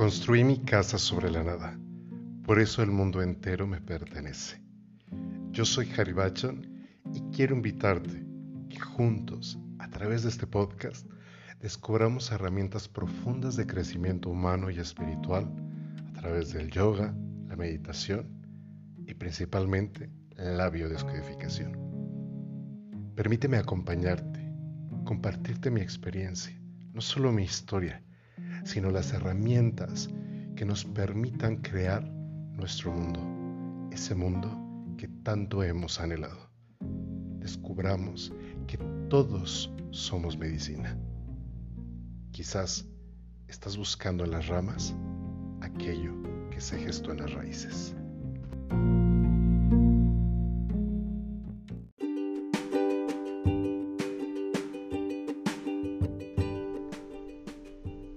Construí mi casa sobre la nada, por eso el mundo entero me pertenece. Yo soy Harry y quiero invitarte que juntos, a través de este podcast, descubramos herramientas profundas de crecimiento humano y espiritual a través del yoga, la meditación y principalmente la biodescodificación. Permíteme acompañarte, compartirte mi experiencia, no solo mi historia, sino las herramientas que nos permitan crear nuestro mundo, ese mundo que tanto hemos anhelado. Descubramos que todos somos medicina. Quizás estás buscando en las ramas aquello que se gestó en las raíces.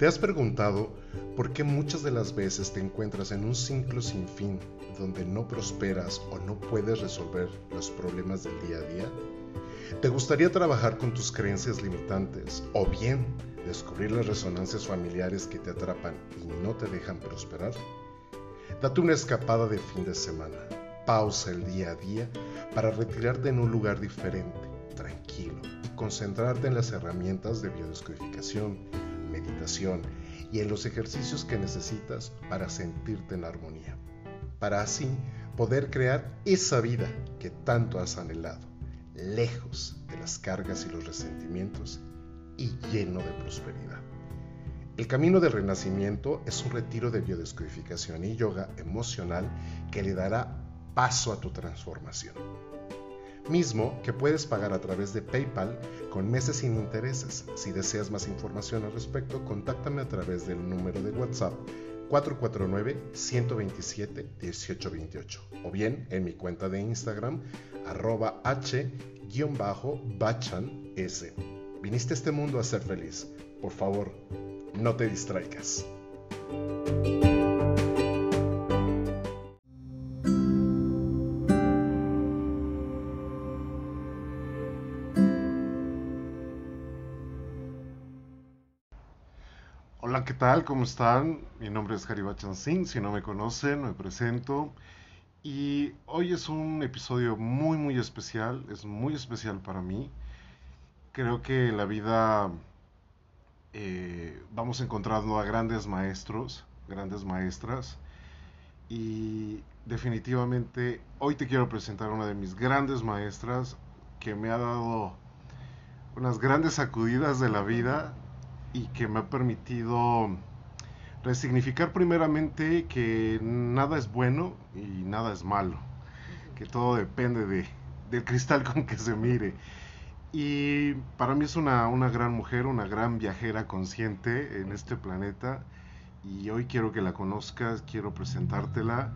¿Te has preguntado por qué muchas de las veces te encuentras en un ciclo sin fin donde no prosperas o no puedes resolver los problemas del día a día? ¿Te gustaría trabajar con tus creencias limitantes o bien descubrir las resonancias familiares que te atrapan y no te dejan prosperar? Date una escapada de fin de semana, pausa el día a día para retirarte en un lugar diferente, tranquilo y concentrarte en las herramientas de biodescodificación meditación y en los ejercicios que necesitas para sentirte en armonía, para así poder crear esa vida que tanto has anhelado, lejos de las cargas y los resentimientos y lleno de prosperidad. El camino del renacimiento es un retiro de biodescodificación y yoga emocional que le dará paso a tu transformación mismo que puedes pagar a través de PayPal con meses sin intereses. Si deseas más información al respecto, contáctame a través del número de WhatsApp 449-127-1828 o bien en mi cuenta de Instagram arroba h-bachan s. Viniste a este mundo a ser feliz. Por favor, no te distraigas. Tal? ¿Cómo están? Mi nombre es Harry Singh. Si no me conocen, me presento. Y hoy es un episodio muy, muy especial. Es muy especial para mí. Creo que en la vida eh, vamos encontrando a grandes maestros, grandes maestras. Y definitivamente hoy te quiero presentar una de mis grandes maestras que me ha dado unas grandes sacudidas de la vida y que me ha permitido resignificar primeramente que nada es bueno y nada es malo, que todo depende de, del cristal con que se mire. Y para mí es una, una gran mujer, una gran viajera consciente en este planeta y hoy quiero que la conozcas, quiero presentártela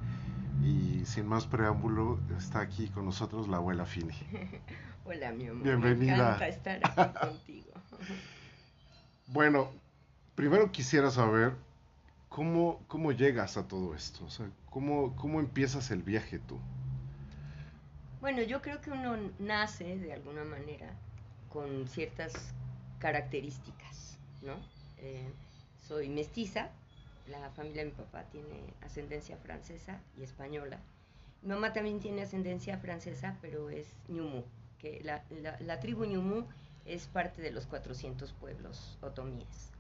y sin más preámbulo está aquí con nosotros la abuela Fini. Hola mi amor. Bienvenida. Me encanta estar aquí contigo. Bueno, primero quisiera saber cómo, cómo llegas a todo esto, o sea, cómo, cómo empiezas el viaje tú. Bueno, yo creo que uno nace de alguna manera con ciertas características, ¿no? Eh, soy mestiza, la familia de mi papá tiene ascendencia francesa y española. Mi mamá también tiene ascendencia francesa, pero es Ñumu, que la, la, la tribu Ñumu es parte de los 400 pueblos otomíes.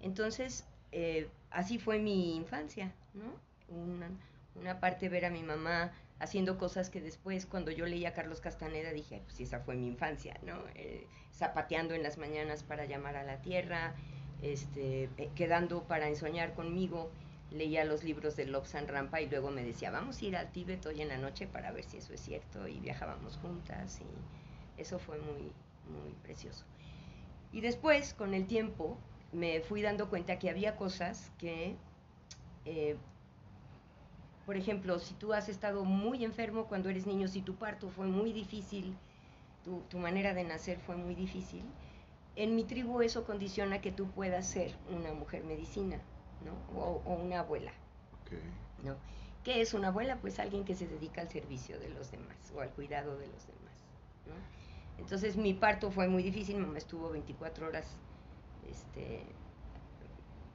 Entonces, eh, así fue mi infancia, ¿no? Una, parte ver a mi mamá haciendo cosas que después, cuando yo leía a Carlos Castaneda, dije, pues esa fue mi infancia, ¿no? Eh, zapateando en las mañanas para llamar a la tierra, este, eh, quedando para ensoñar conmigo, leía los libros de Lobsan Rampa y luego me decía, vamos a ir al Tíbet hoy en la noche para ver si eso es cierto, y viajábamos juntas, y eso fue muy, muy precioso. Y después, con el tiempo, me fui dando cuenta que había cosas que, eh, por ejemplo, si tú has estado muy enfermo cuando eres niño, si tu parto fue muy difícil, tu, tu manera de nacer fue muy difícil, en mi tribu eso condiciona que tú puedas ser una mujer medicina, ¿no? O, o una abuela. Okay. ¿no? ¿Qué es una abuela? Pues alguien que se dedica al servicio de los demás o al cuidado de los demás. ¿no? Entonces mi parto fue muy difícil, mamá estuvo 24 horas este,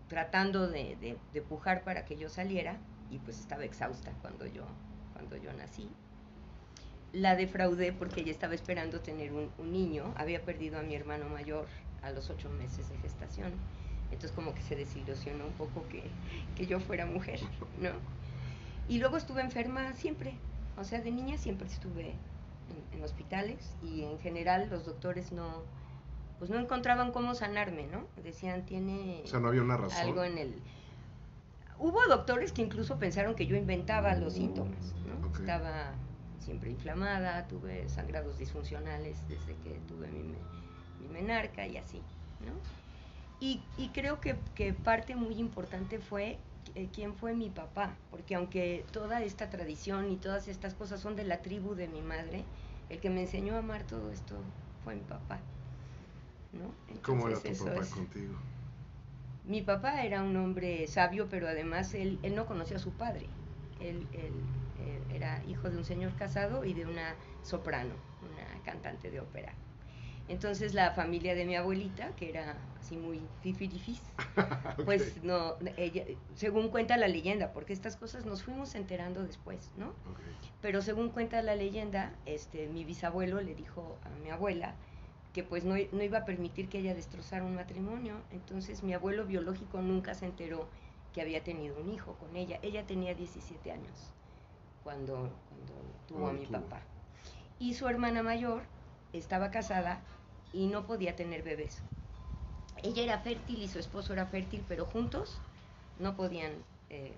tratando de, de, pujar para que yo saliera y pues estaba exhausta cuando yo, cuando yo nací. La defraudé porque ella estaba esperando tener un, un niño, había perdido a mi hermano mayor a los ocho meses de gestación, entonces como que se desilusionó un poco que, que yo fuera mujer, ¿no? Y luego estuve enferma siempre, o sea, de niña siempre estuve en, hospitales y en general los doctores no, pues no encontraban cómo sanarme, ¿no? Decían, tiene o sea, no había una razón. algo en el... Hubo doctores que incluso pensaron que yo inventaba los síntomas, ¿no? Estaba siempre inflamada, tuve sangrados disfuncionales desde que tuve mi, mi menarca y así, ¿no? Y, y creo que, que parte muy importante fue eh, quién fue mi papá, porque aunque toda esta tradición y todas estas cosas son de la tribu de mi madre, el que me enseñó a amar todo esto fue mi papá. ¿no? ¿Cómo era tu papá contigo? Mi papá era un hombre sabio, pero además él, él no conocía a su padre. Él, él, era hijo de un señor casado y de una soprano, una cantante de ópera. Entonces la familia de mi abuelita, que era así muy fifirifis, pues no, ella, según cuenta la leyenda, porque estas cosas nos fuimos enterando después, ¿no? Pero según cuenta la leyenda, este, mi bisabuelo le dijo a mi abuela que pues no, no iba a permitir que ella destrozara un matrimonio. Entonces mi abuelo biológico nunca se enteró que había tenido un hijo con ella. Ella tenía 17 años cuando, cuando tuvo a mi papá. Y su hermana mayor estaba casada y no podía tener bebés. Ella era fértil y su esposo era fértil, pero juntos no podían eh,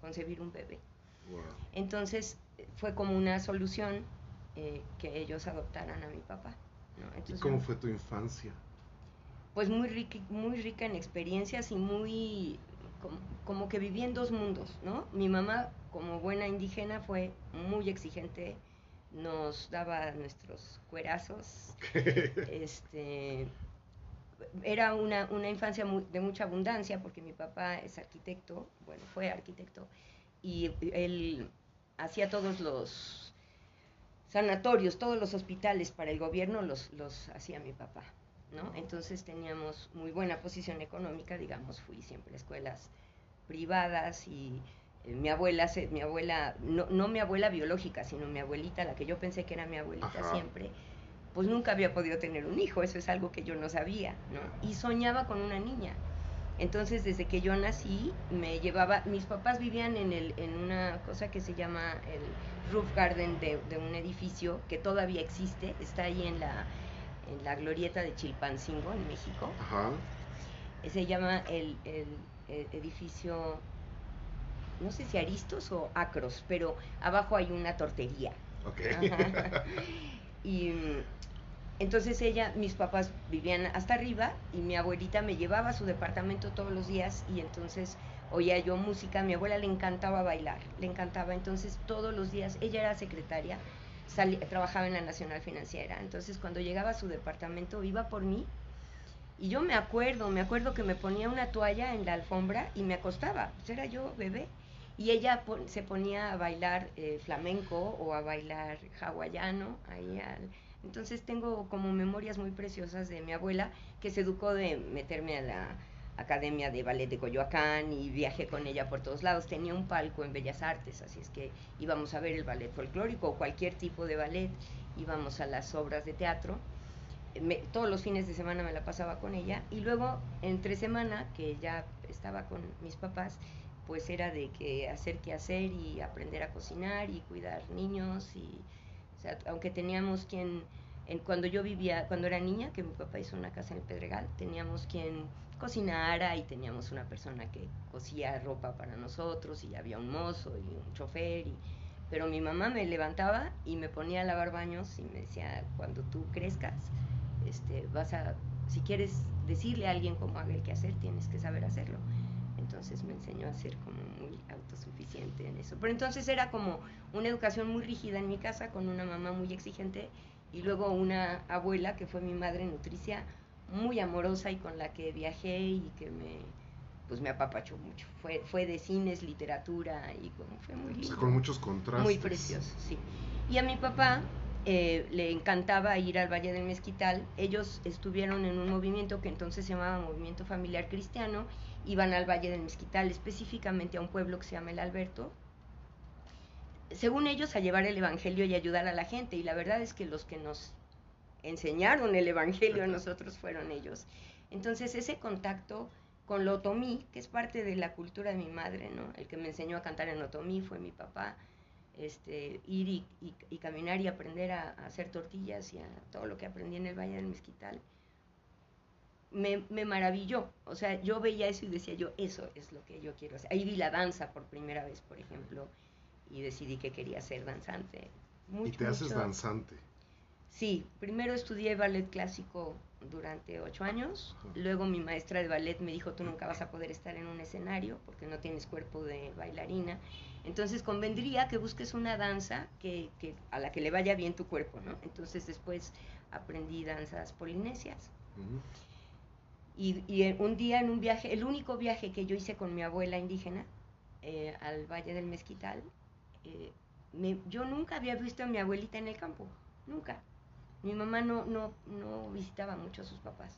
concebir un bebé. Entonces fue como una solución eh, que ellos adoptaran a mi papá. ¿Y cómo fue tu infancia? Pues muy rica, muy rica en experiencias y muy como, como, que viví en dos mundos, ¿no? Mi mamá, como buena indígena, fue muy exigente nos daba nuestros cuerazos. este, era una, una infancia de mucha abundancia porque mi papá es arquitecto, bueno, fue arquitecto, y él hacía todos los sanatorios, todos los hospitales para el gobierno los, los hacía mi papá, ¿no? Entonces teníamos muy buena posición económica, digamos, fui siempre a escuelas privadas y mi abuela, mi abuela no, no, mi abuela biológica, sino mi abuelita, la que yo pensé que era mi abuelita siempre, pues nunca había podido tener un hijo, eso es algo que yo no sabía, ¿no? Y soñaba con una niña. Entonces, desde que yo nací, me llevaba, mis papás vivían en, el, en una cosa que se llama el roof garden de, de un edificio que todavía existe, está ahí en la, en la glorieta de Chilpancingo, en México. Ajá. Se llama el, el, el edificio no sé si Aristos o Acros, pero abajo hay una tortería. Ok. y mm, entonces ella, mis papás vivían hasta arriba y mi abuelita me llevaba a su departamento todos los días y entonces oía yo música, a mi abuela le encantaba bailar, le encantaba, entonces todos los días, ella era secretaria, trabajaba en la Nacional Financiera, entonces cuando llegaba a su departamento iba por mí y yo me acuerdo, me acuerdo que me ponía una toalla en la alfombra y me acostaba, pues era yo bebé y ella se ponía a bailar eh, flamenco o a bailar hawaiano. Ahí entonces tengo como memorias muy preciosas de mi abuela que se educó de meterme a la Academia de Ballet de Coyoacán y viajé con ella por todos lados. Tenía un palco en Bellas Artes, así es que íbamos a ver el ballet folclórico o cualquier tipo de ballet, íbamos a las obras de teatro. todos los fines de semana me la pasaba con ella y luego entre semana, que ya estaba con mis papás, pues era de que hacer qué hacer y aprender a cocinar y cuidar niños y o sea, aunque teníamos quien en, cuando yo vivía cuando era niña que mi papá hizo una casa en el Pedregal teníamos quien cocinara y teníamos una persona que cosía ropa para nosotros y había un mozo y un chofer y pero mi mamá me levantaba y me ponía a lavar baños y me decía cuando tú crezcas este vas a si quieres decirle a alguien cómo haga el que hacer tienes que saber hacerlo entonces me enseñó a ser como muy autosuficiente en eso. Pero entonces era como una educación muy rígida en mi casa, con una mamá muy exigente y luego una abuela que fue mi madre nutricia, muy amorosa y con la que viajé y que me pues me apapachó mucho. Fue, fue de cines, literatura y como fue muy lindo. con muchos contrastes. Muy precioso, sí. Y a mi papá, eh, le encantaba ir al Valle del Mezquital. Ellos estuvieron en un movimiento que entonces se llamaba Movimiento Familiar Cristiano, iban al Valle del Mezquital, específicamente a un pueblo que se llama El Alberto, según ellos, a llevar el Evangelio y ayudar a la gente. Y la verdad es que los que nos enseñaron el Evangelio a nosotros fueron ellos. Entonces, ese contacto con lo otomí, que es parte de la cultura de mi madre, ¿no? El que me enseñó a cantar en otomí fue mi papá. Este, ir y, caminar y aprender a, hacer tortillas y a todo lo que aprendí en el Valle del Mezquital, me, me, maravilló. O sea, yo veía eso y decía yo, eso es lo que yo quiero hacer. Ahí vi la danza por primera vez, por ejemplo, y decidí que quería ser danzante. ¿Y te haces danzante? Sí, primero estudié ballet clásico durante ocho años, luego mi maestra de ballet me dijo, tú nunca vas a poder estar en un escenario porque no tienes cuerpo de bailarina, entonces convendría que busques una danza que, que a la que le vaya bien tu cuerpo, ¿no? Entonces después aprendí danzas polinesias. Y, y, un día en un viaje, el único viaje que yo hice con mi abuela indígena eh, al Valle del Mezquital, eh, yo nunca había visto a mi abuelita en el campo, nunca. Mi mamá no, no, no visitaba mucho a sus papás.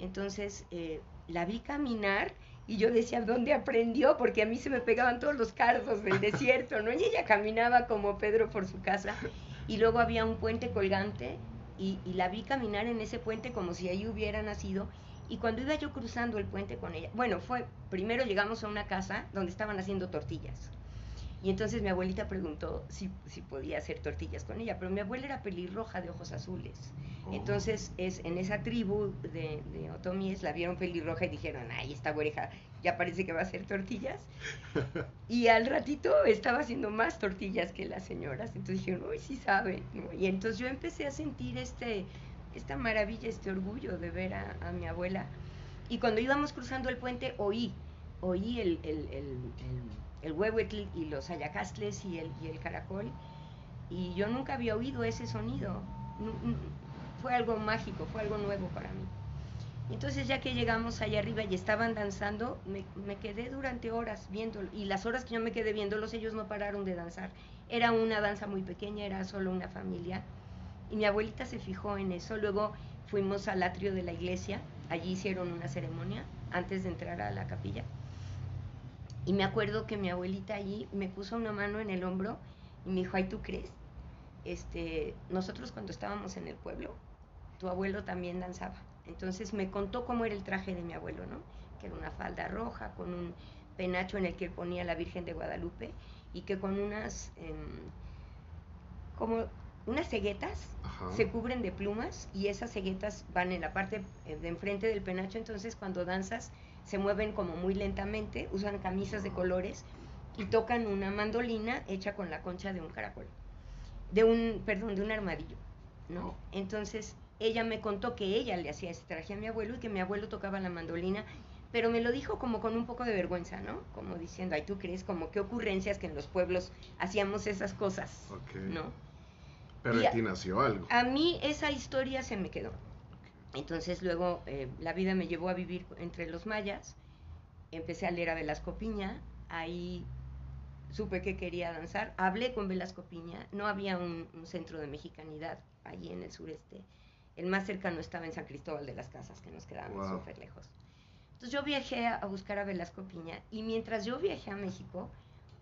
Entonces eh, la vi caminar y yo decía, ¿dónde aprendió? Porque a mí se me pegaban todos los cardos del desierto, ¿no? Y ella caminaba como Pedro por su casa. Y luego había un puente colgante y, y la vi caminar en ese puente como si ahí hubiera nacido. Y cuando iba yo cruzando el puente con ella, bueno, fue, primero llegamos a una casa donde estaban haciendo tortillas. Y entonces mi abuelita preguntó si, si, podía hacer tortillas con ella, pero mi abuela era pelirroja de ojos azules. Oh. Entonces es en esa tribu de, de, otomíes la vieron pelirroja y dijeron, ay, esta oreja ya parece que va a hacer tortillas. y al ratito estaba haciendo más tortillas que las señoras. Entonces dijeron, uy, sí sabe. Y entonces yo empecé a sentir este, esta maravilla, este orgullo de ver a, mi abuela. Y cuando íbamos cruzando el puente oí, oí el, el, el el huehuetl y los ayacastles y el, y el caracol. Y yo nunca había oído ese sonido. Fue algo mágico, fue algo nuevo para mí. Entonces ya que llegamos allá arriba y estaban danzando, me, me, quedé durante horas viéndolo. Y las horas que yo me quedé viéndolos, ellos no pararon de danzar. Era una danza muy pequeña, era solo una familia. Y mi abuelita se fijó en eso. Luego fuimos al atrio de la iglesia. Allí hicieron una ceremonia antes de entrar a la capilla. Y me acuerdo que mi abuelita allí me puso una mano en el hombro y me dijo, ay, ¿tú crees? Este, nosotros cuando estábamos en el pueblo, tu abuelo también danzaba. Entonces me contó cómo era el traje de mi abuelo, ¿no? Que era una falda roja con un penacho en el que ponía la Virgen de Guadalupe y que con unas, em, como unas ceguetas se cubren de plumas y esas ceguetas van en la parte eh, de enfrente del penacho, entonces cuando danzas se mueven como muy lentamente, usan camisas de colores y tocan una mandolina hecha con la concha de un caracol, de un, perdón, de un armadillo, ¿no? Entonces ella me contó que ella le hacía ese traje a mi abuelo y que mi abuelo tocaba la mandolina, pero me lo dijo como con un poco de vergüenza, ¿no? Como diciendo, ay, ¿tú crees? Como qué ocurrencias que en los pueblos hacíamos esas cosas, ¿no? Pero a ti nació algo. A mí esa historia se me quedó. Entonces luego eh, la vida me llevó a vivir entre los mayas, empecé a leer a Velasco Piña, ahí supe que quería danzar, hablé con Velasco Piña, no había un, centro de mexicanidad allí en el sureste, el más cercano estaba en San Cristóbal de las Casas, que nos quedaban súper lejos. Entonces yo viajé a, buscar a Velasco Piña. Y mientras yo viajé a México,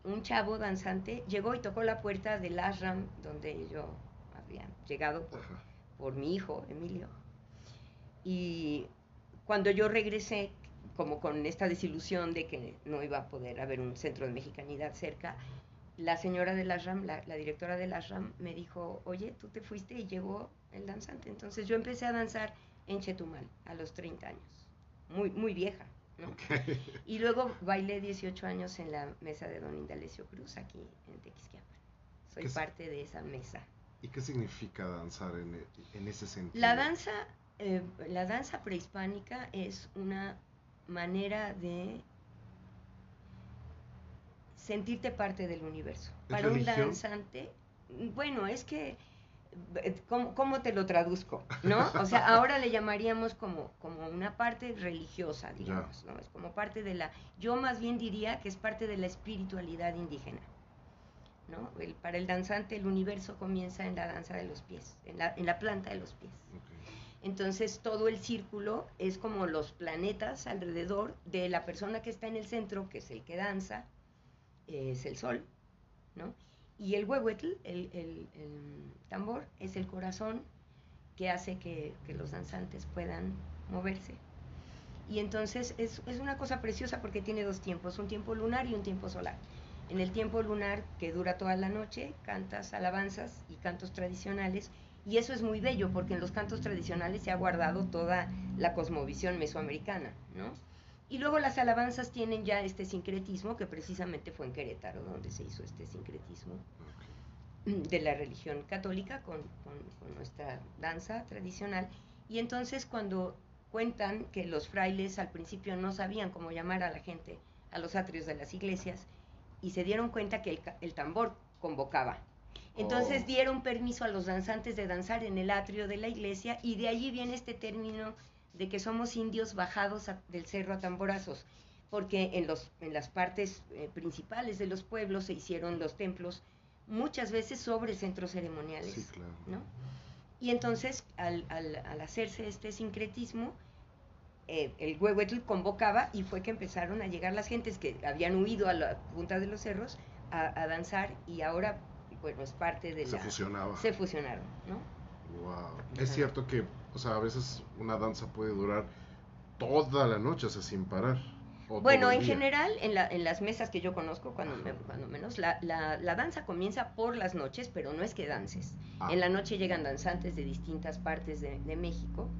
un chavo danzante llegó y tocó la puerta del ashram donde yo había llegado por mi hijo, Emilio y cuando yo regresé, como con esta desilusión de que no iba a poder haber un centro de mexicanidad cerca, la señora de la RAM, la, directora de la RAM, me dijo, oye, tú te fuiste y llegó el danzante. Entonces yo empecé a danzar en Chetumal a los 30 años, muy, muy vieja. ¿no? Y luego bailé 18 años en la mesa de Don Indalecio Cruz aquí en Tequisquiapan. Soy parte de esa mesa. ¿Y qué significa danzar en, en ese sentido? La danza eh, la danza prehispánica es una manera de sentirte parte del universo. Para un danzante, bueno, es que, eh, ¿cómo, te lo traduzco? ¿No? O sea, ahora le llamaríamos como, como una parte religiosa, digamos, ¿no? Es como parte de la, yo más bien diría que es parte de la espiritualidad indígena. ¿No? para el danzante el universo comienza en la danza de los pies, en la, en la planta de los pies. Entonces todo el círculo es como los planetas alrededor de la persona que está en el centro, que es el que danza, es el sol, ¿no? Y el huehuetl, el, el, tambor, es el corazón que hace que, que, los danzantes puedan moverse. Y entonces es, es una cosa preciosa porque tiene dos tiempos, un tiempo lunar y un tiempo solar. En el tiempo lunar, que dura toda la noche, cantas alabanzas y cantos tradicionales, y eso es muy bello porque en los cantos tradicionales se ha guardado toda la cosmovisión mesoamericana, ¿no? Y luego las alabanzas tienen ya este sincretismo, que precisamente fue en Querétaro donde se hizo este sincretismo de la religión católica con, con nuestra danza tradicional. Y entonces cuando cuentan que los frailes al principio no sabían cómo llamar a la gente a los atrios de las iglesias, y se dieron cuenta que el, tambor convocaba. Entonces oh. dieron permiso a los danzantes de danzar en el atrio de la iglesia y de allí viene este término de que somos indios bajados del cerro a tamborazos, porque en, los, en las partes eh, principales de los pueblos se hicieron los templos muchas veces sobre centros ceremoniales. Sí, claro. ¿no? Y entonces al, al, al hacerse este sincretismo, eh, el Huehuetl convocaba y fue que empezaron a llegar las gentes que habían huido a la punta de los cerros a, danzar y ahora, bueno, es parte de se Fusionaba. Se fusionaron, ¿no? Wow. Es cierto que, o sea, a veces una danza puede durar toda la noche, o sea, sin parar. Bueno, en general, en, la, en, las mesas que yo conozco, cuando, cuando menos, la, la, la, danza comienza por las noches, pero no es que dances. Ah. En la noche llegan danzantes de distintas partes de, de México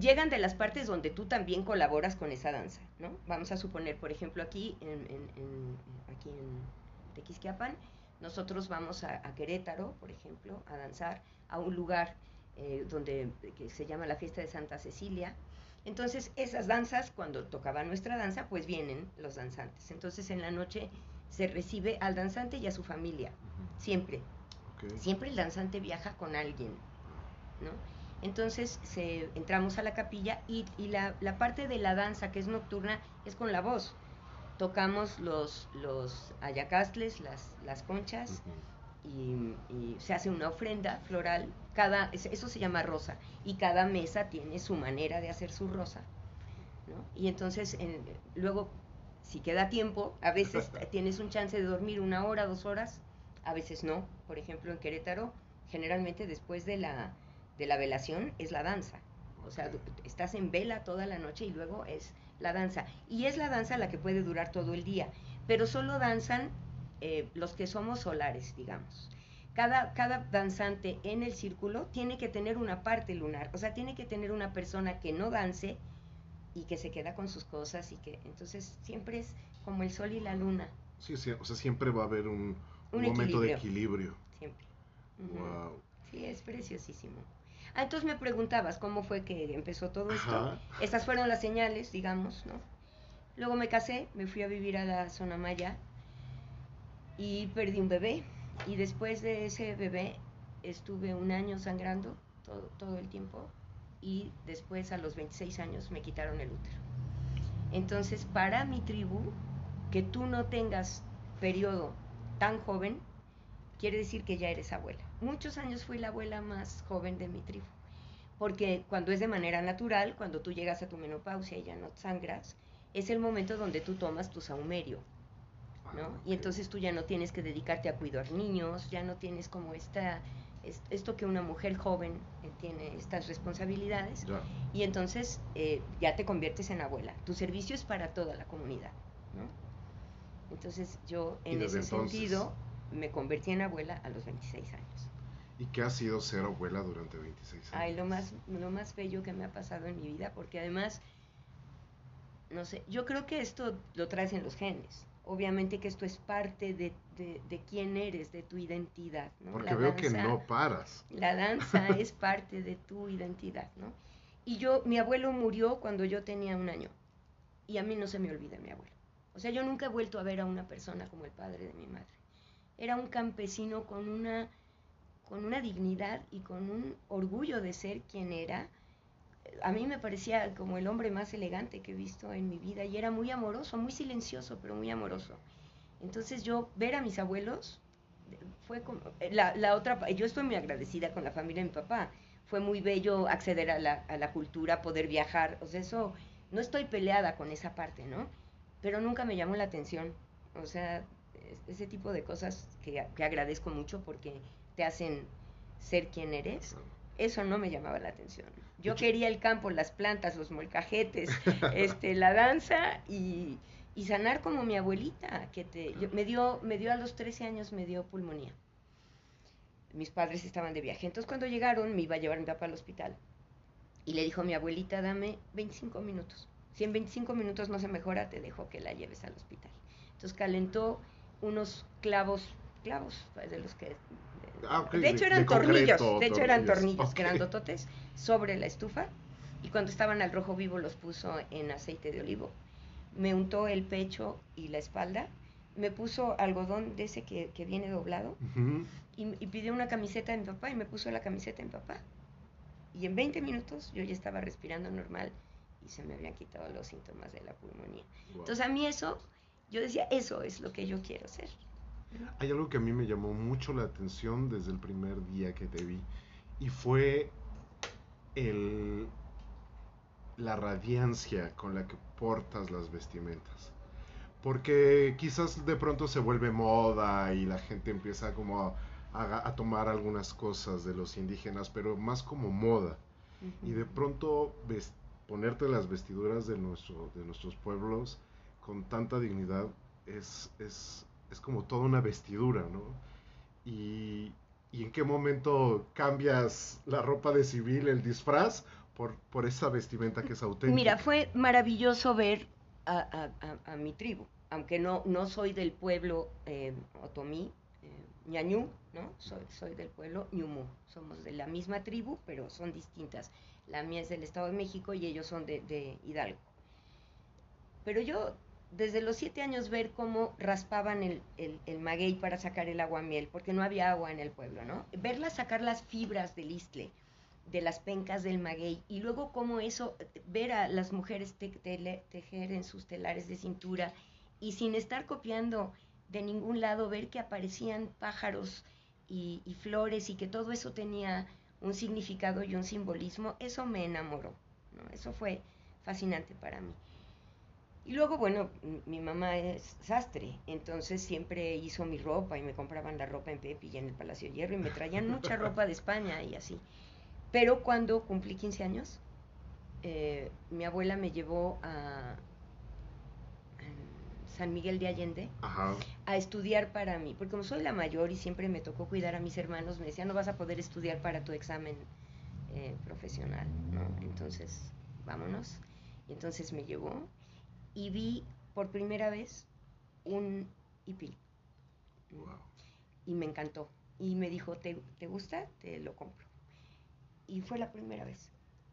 llegan de las partes donde tú también colaboras con esa danza, ¿no? Vamos a suponer, por ejemplo, aquí en, en, aquí en Tequisquiapan, nosotros vamos a, Querétaro, por ejemplo, a danzar a un lugar eh, donde que se llama la fiesta de Santa Cecilia. Entonces, esas danzas, cuando tocaba nuestra danza, pues vienen los danzantes. Entonces, en la noche se recibe al danzante y a su familia, siempre. Siempre el danzante viaja con alguien, ¿no? Entonces se, entramos a la capilla y, la, parte de la danza que es nocturna es con la voz. Tocamos los, los ayacastles, las, las conchas y, se hace una ofrenda floral. Cada, eso se llama rosa y cada mesa tiene su manera de hacer su rosa. Y entonces luego, si queda tiempo, a veces tienes un chance de dormir una hora, dos horas, a veces no. Por ejemplo, en Querétaro, generalmente después de la de la velación es la danza. O sea, estás en vela toda la noche y luego es la danza. Y es la danza la que puede durar todo el día. Pero solo danzan eh, los que somos solares, digamos. Cada, cada danzante en el círculo tiene que tener una parte lunar. O sea, tiene que tener una persona que no dance y que se queda con sus cosas y que entonces siempre es como el sol y la luna. Sí, sí o sea, siempre va a haber un, momento de equilibrio. Siempre. Wow. Sí, es preciosísimo. Ah, entonces me preguntabas cómo fue que empezó todo esto. Estas fueron las señales, digamos, ¿no? Luego me casé, me fui a vivir a la zona maya y perdí un bebé. Y después de ese bebé estuve un año sangrando todo, todo el tiempo y después a los 26 años me quitaron el útero. Entonces, para mi tribu, que tú no tengas periodo tan joven, quiere decir que ya eres abuela muchos años fui la abuela más joven de mi tribu. Porque cuando es de manera natural, cuando tú llegas a tu menopausia y ya no sangras, es el momento donde tú tomas tu saumerio. ¿no? Ah, y entonces tú ya no tienes que dedicarte a cuidar niños, ya no tienes como esta, esto que una mujer joven eh, tiene, estas responsabilidades. Y entonces eh, ya te conviertes en abuela. Tu servicio es para toda la comunidad. ¿no? Entonces yo en ese sentido me convertí en abuela a los 26 años. ¿Y qué ha sido ser abuela durante 26 años? Ay, lo más, lo más bello que me ha pasado en mi vida, porque además, no sé, yo creo que esto lo traes en los genes. Obviamente que esto es parte de, de, quién eres, de tu identidad. ¿no? Porque veo que no paras. La danza es parte de tu identidad, ¿no? Y yo, mi abuelo murió cuando yo tenía un año. Y a mí no se me olvida mi abuelo. O sea, yo nunca he vuelto a ver a una persona como el padre de mi madre. Era un campesino con una con una dignidad y con un orgullo de ser quien era. A mí me parecía como el hombre más elegante que he visto en mi vida y era muy amoroso, muy silencioso, pero muy amoroso. Entonces yo ver a mis abuelos fue como eh, la, la otra, yo estoy muy agradecida con la familia de mi papá. Fue muy bello acceder a la, a la cultura, poder viajar, o sea, eso, no estoy peleada con esa parte, ¿no? Pero nunca me llamó la atención, o sea, ese tipo de cosas que, que agradezco mucho porque te hacen ser quien eres, eso no me llamaba la atención. Yo quería el campo, las plantas, los molcajetes, este, la danza y, y sanar como mi abuelita, que te, me, dio, me dio a los 13 años, me dio pulmonía. Mis padres estaban de viaje. Entonces cuando llegaron me iba a llevar mi papá al hospital. Y le dijo mi abuelita, dame 25 minutos. Si en 25 minutos no se mejora, te dejo que la lleves al hospital. Entonces calentó unos clavos, clavos de los que... Ah, de hecho eran tornillos, de hecho eran tornillos okay. grandototes sobre la estufa y cuando estaban al rojo vivo los puso en aceite de olivo me untó el pecho y la espalda, me puso algodón de ese que, que viene doblado y, y, pidió una camiseta de mi papá y me puso la camiseta de mi papá. Y en 20 minutos yo ya estaba respirando normal y se me habían quitado los síntomas de la pulmonía. Wow. Entonces a mí eso, yo decía, eso es lo que yo quiero hacer. Hay algo que a mí me llamó mucho la atención desde el primer día que te vi y fue el, la radiancia con la que portas las vestimentas. Porque quizás de pronto se vuelve moda y la gente empieza como a, a tomar algunas cosas de los indígenas, pero más como moda. Uh -huh. Y de pronto ves, ponerte las vestiduras de, nuestro, de nuestros pueblos con tanta dignidad es, es, es como toda una vestidura, ¿no? Y, y en qué momento cambias la ropa de civil, el disfraz, por, por, esa vestimenta que es auténtica. Mira, fue maravilloso ver a, a, mi tribu, aunque no, no soy del pueblo eh, otomí, eh, ñañú, ¿no? Soy, soy del pueblo ñumú, somos de la misma tribu, pero son distintas. La mía es del Estado de México y ellos son de, de Hidalgo. Pero yo, desde los siete años, ver cómo raspaban el, el, maguey para sacar el aguamiel, porque no había agua en el pueblo, ¿no? Verlas sacar las fibras del istle, de las pencas del maguey y luego cómo eso, ver a las mujeres te, te, tejer en sus telares de cintura y sin estar copiando de ningún lado, ver que aparecían pájaros y, y, flores y que todo eso tenía un significado y un simbolismo, eso me enamoró, ¿no? eso fue fascinante para mí. Y luego, bueno, mi mamá es sastre, entonces siempre hizo mi ropa y me compraban la ropa en Pepi y en el Palacio Hierro y me traían mucha ropa de España y así. Pero cuando cumplí 15 años, eh, mi abuela me llevó a, a San Miguel de Allende Ajá. a estudiar para mí, porque como soy la mayor y siempre me tocó cuidar a mis hermanos, me decía, no vas a poder estudiar para tu examen eh, profesional, ¿no? Entonces, vámonos. Y entonces me llevó y vi por primera vez un hipil. Wow. Y me encantó. Y me dijo, ¿te, ¿te gusta? Te lo compro y fue la primera vez,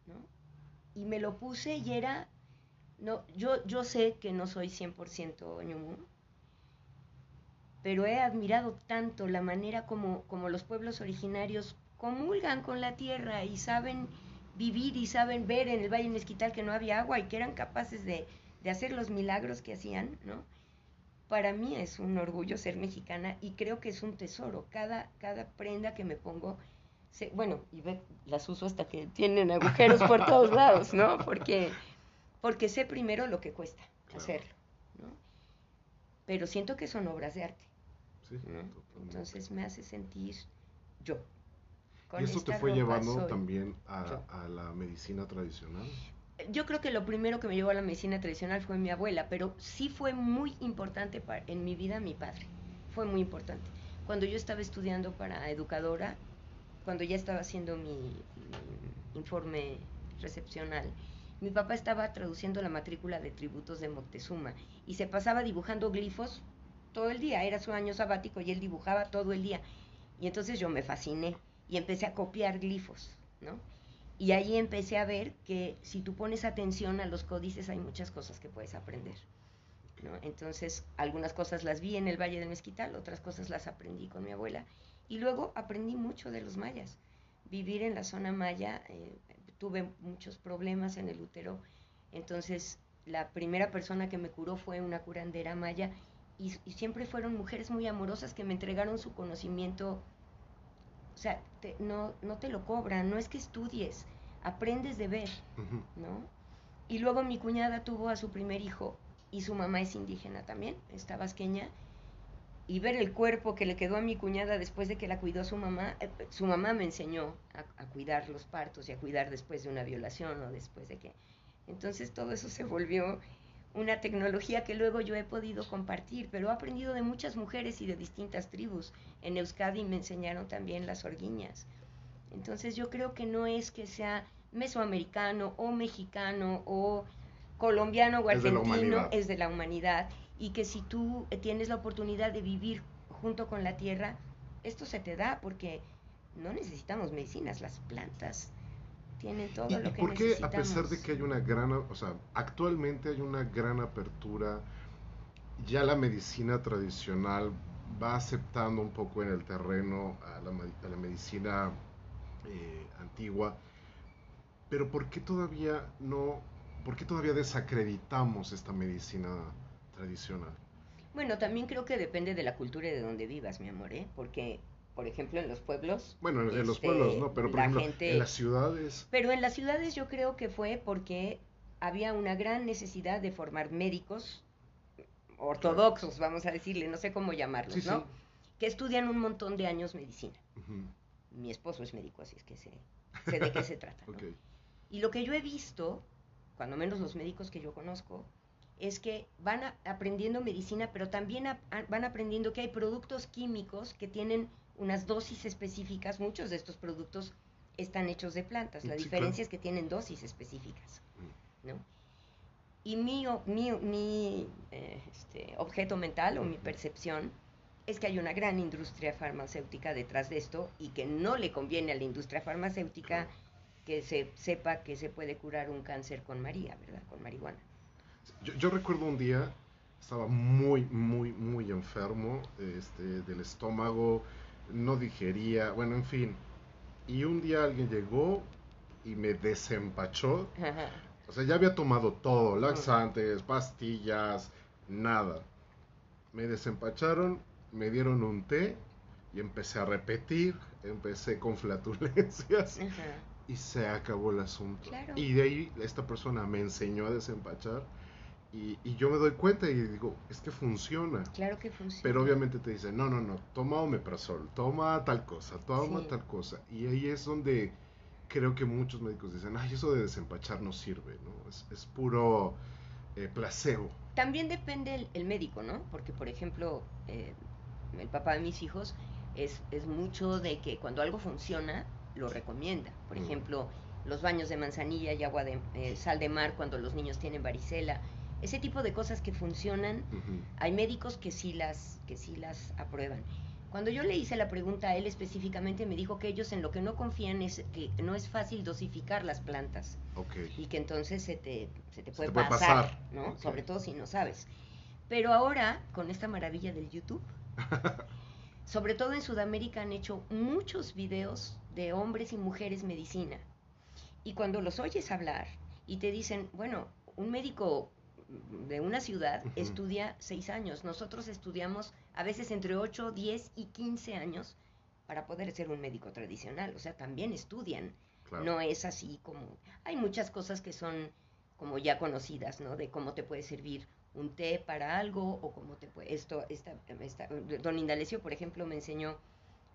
¿no? Y me lo puse y era, no, yo, yo sé que no soy 100% ñumú, pero he admirado tanto la manera como, como los pueblos originarios comulgan con la tierra y saben vivir y saben ver en el Valle Mezquital que no había agua y que eran capaces de, de hacer los milagros que hacían, ¿no? Para mí es un orgullo ser mexicana y creo que es un tesoro. Cada, cada prenda que me pongo se, bueno, y ve, las uso hasta que tienen agujeros por todos lados, ¿no? Porque, porque sé primero lo que cuesta claro. hacerlo, ¿no? Pero siento que son obras de arte. Sí, ¿no? Entonces me hace sentir yo. ¿Y eso te fue llevando también a, a, la medicina tradicional? Yo creo que lo primero que me llevó a la medicina tradicional fue mi abuela, pero sí fue muy importante para, en mi vida mi padre. Fue muy importante. Cuando yo estaba estudiando para educadora, cuando ya estaba haciendo mi, mi, informe recepcional, mi papá estaba traduciendo la matrícula de tributos de Moctezuma y se pasaba dibujando glifos todo el día, era su año sabático y él dibujaba todo el día. Y entonces yo me fasciné y empecé a copiar glifos, ¿no? Y ahí empecé a ver que si tú pones atención a los códices hay muchas cosas que puedes aprender. Entonces, algunas cosas las vi en el Valle del Mezquital, otras cosas las aprendí con mi abuela y luego aprendí mucho de los mayas. Vivir en la zona maya, eh, tuve muchos problemas en el útero, entonces la primera persona que me curó fue una curandera maya y, siempre fueron mujeres muy amorosas que me entregaron su conocimiento. O sea, no, no te lo cobran, no es que estudies, aprendes de ver, ¿no? Y luego mi cuñada tuvo a su primer hijo y su mamá es indígena también, está vasqueña, y ver el cuerpo que le quedó a mi cuñada después de que la cuidó su mamá, eh, su mamá me enseñó a, a, cuidar los partos y a cuidar después de una violación o después de que... Entonces todo eso se volvió una tecnología que luego yo he podido compartir, pero he aprendido de muchas mujeres y de distintas tribus. En Euskadi me enseñaron también las orguiñas. Entonces yo creo que no es que sea mesoamericano o mexicano o colombiano o argentino, es de la humanidad. Y que si tú tienes la oportunidad de vivir junto con la tierra, esto se te da porque no necesitamos medicinas, las plantas tienen todo lo que por qué, a pesar de que hay una gran, o sea, actualmente hay una gran apertura, ya la medicina tradicional va aceptando un poco en el terreno a la, medicina eh, antigua, pero ¿por qué todavía no, por qué todavía desacreditamos esta medicina tradicional? Bueno, también creo que depende de la cultura y de donde vivas, mi amor, ¿eh? Porque por ejemplo, en los pueblos. Bueno, en, los este, pueblos no, pero por ejemplo, en las ciudades. Pero en las ciudades yo creo que fue porque había una gran necesidad de formar médicos ortodoxos, vamos a decirle, no sé cómo llamarlos, ¿no? Que estudian un montón de años medicina. Mi esposo es médico, así es que sé, sé de qué se trata. ¿no? Y lo que yo he visto, cuando menos los médicos que yo conozco, es que van aprendiendo medicina, pero también van aprendiendo que hay productos químicos que tienen unas dosis específicas, muchos de estos productos están hechos de plantas, la diferencia es que tienen dosis específicas, mm. ¿no? Y mi, mi, mi eh, este, objeto mental o mi percepción es que hay una gran industria farmacéutica detrás de esto y que no le conviene a la industria farmacéutica que se sepa que se puede curar un cáncer con María, ¿verdad? Con marihuana. Yo, yo recuerdo un día, estaba muy, muy, muy enfermo este, del estómago, no digería, bueno, en fin. Y un día alguien llegó y me desempachó. O sea, ya había tomado todo, laxantes, pastillas, nada. Me desempacharon, me dieron un té y empecé a repetir, empecé con flatulencias y se acabó el asunto. Y de ahí esta persona me enseñó a desempachar y, yo me doy cuenta y digo, es que funciona. Claro que funciona. Pero obviamente te dicen, no, no, no, toma omeprazol, toma tal cosa, toma tal cosa. Y ahí es donde creo que muchos médicos dicen, ay, eso de desempachar no sirve, ¿no? Es, puro eh, placebo. También depende el, médico, ¿no? Porque, por ejemplo, eh, el papá de mis hijos es, es mucho de que cuando algo funciona, lo recomienda. Por mm. ejemplo, los baños de manzanilla y agua de eh, sal de mar cuando los niños tienen varicela ese tipo de cosas que funcionan, hay médicos que sí las, que sí las aprueban. Cuando yo le hice la pregunta a él específicamente, me dijo que ellos en lo que no confían es que no es fácil dosificar las plantas. Y que entonces se te, se te, puede, pasar, ¿no? Sobre todo si no sabes. Pero ahora, con esta maravilla del YouTube, sobre todo en Sudamérica han hecho muchos videos de hombres y mujeres medicina. Y cuando los oyes hablar y te dicen, bueno, un médico de una ciudad estudia seis años. Nosotros estudiamos a veces entre 8, 10 y 15 años para poder ser un médico tradicional. O sea, también estudian. No es así como... Hay muchas cosas que son como ya conocidas, ¿no? De cómo te puede servir un té para algo o cómo te puede... Esto, esta, esta, don Indalecio, por ejemplo, me enseñó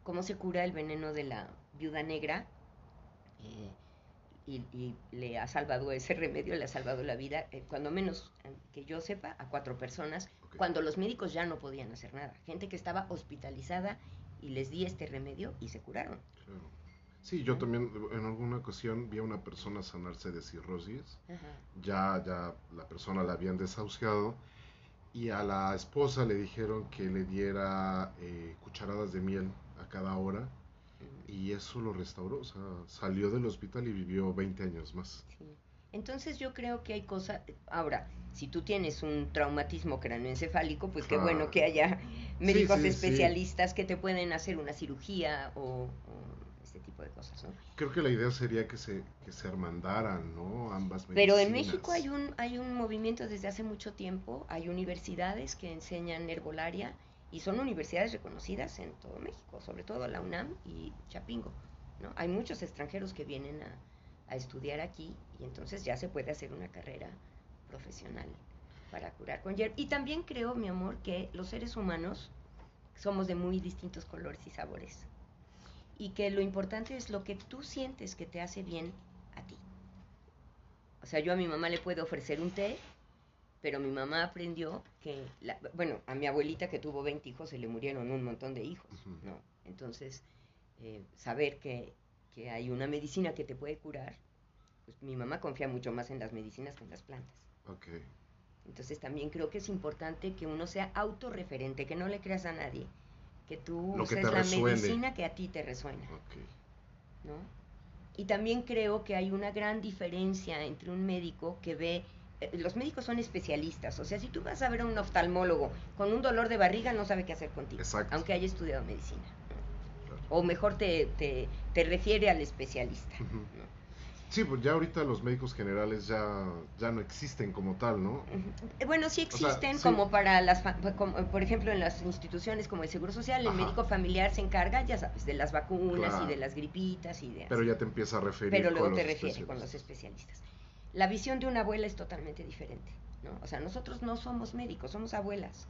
cómo se cura el veneno de la viuda negra. Eh, y, le ha salvado ese remedio, le ha salvado la vida, eh, cuando menos eh, que yo sepa, a cuatro personas, cuando los médicos ya no podían hacer nada. Gente que estaba hospitalizada y les di este remedio y se curaron. Sí, yo también en alguna ocasión vi a una persona sanarse de cirrosis. Ya, ya la persona la habían desahuciado y a la esposa le dijeron que le diera eh, cucharadas de miel a cada hora y eso lo restauró, o sea, salió del hospital y vivió 20 años más. Entonces yo creo que hay cosas, ahora, si tú tienes un traumatismo cráneoencefálico, pues qué bueno que haya médicos especialistas que te pueden hacer una cirugía o, este tipo de cosas, ¿no? Creo que la idea sería que se, que se hermandaran, ¿no? Ambas medicinas. Pero en México hay un, hay un movimiento desde hace mucho tiempo, hay universidades que enseñan herbolaria y son universidades reconocidas en todo México, sobre todo la UNAM y Chapingo, ¿no? Hay muchos extranjeros que vienen a, a estudiar aquí y entonces ya se puede hacer una carrera profesional para curar con hierba. Y también creo, mi amor, que los seres humanos somos de muy distintos colores y sabores. Y que lo importante es lo que tú sientes que te hace bien a ti. O sea, yo a mi mamá le puedo ofrecer un té, pero mi mamá aprendió que, la- bueno, a mi abuelita que tuvo 20 hijos se le murieron un montón de hijos. ¿no? Entonces, eh, saber que, que hay una medicina que te puede curar, pues mi mamá confía mucho más en las medicinas que en las plantas. Ok. Entonces también creo que es importante que uno sea autorreferente, que no le creas a nadie, que tú Lo uses la resuene. medicina que a ti te resuena, Ok. ¿no? Y también creo que hay una gran diferencia entre un médico que ve, los médicos son especialistas, o sea, si tú vas a ver a un oftalmólogo con un dolor de barriga, no sabe qué hacer contigo, Exacto. aunque haya estudiado medicina. O mejor te, te, te refiere al especialista. Sí, pues ya ahorita los médicos generales ya, ya no existen como tal, ¿no? Bueno, sí O sea, existen sí. como para las, fa- como, por ejemplo, en las instituciones como el Seguro Social, el Ajá. médico familiar se encarga, ya sabes, de las vacunas Claro. y de las gripitas y de Pero así. ya te empieza a referir Pero luego te refiere con los especialistas. La visión de una abuela es totalmente diferente, ¿no? O sea, nosotros no somos médicos, somos abuelas.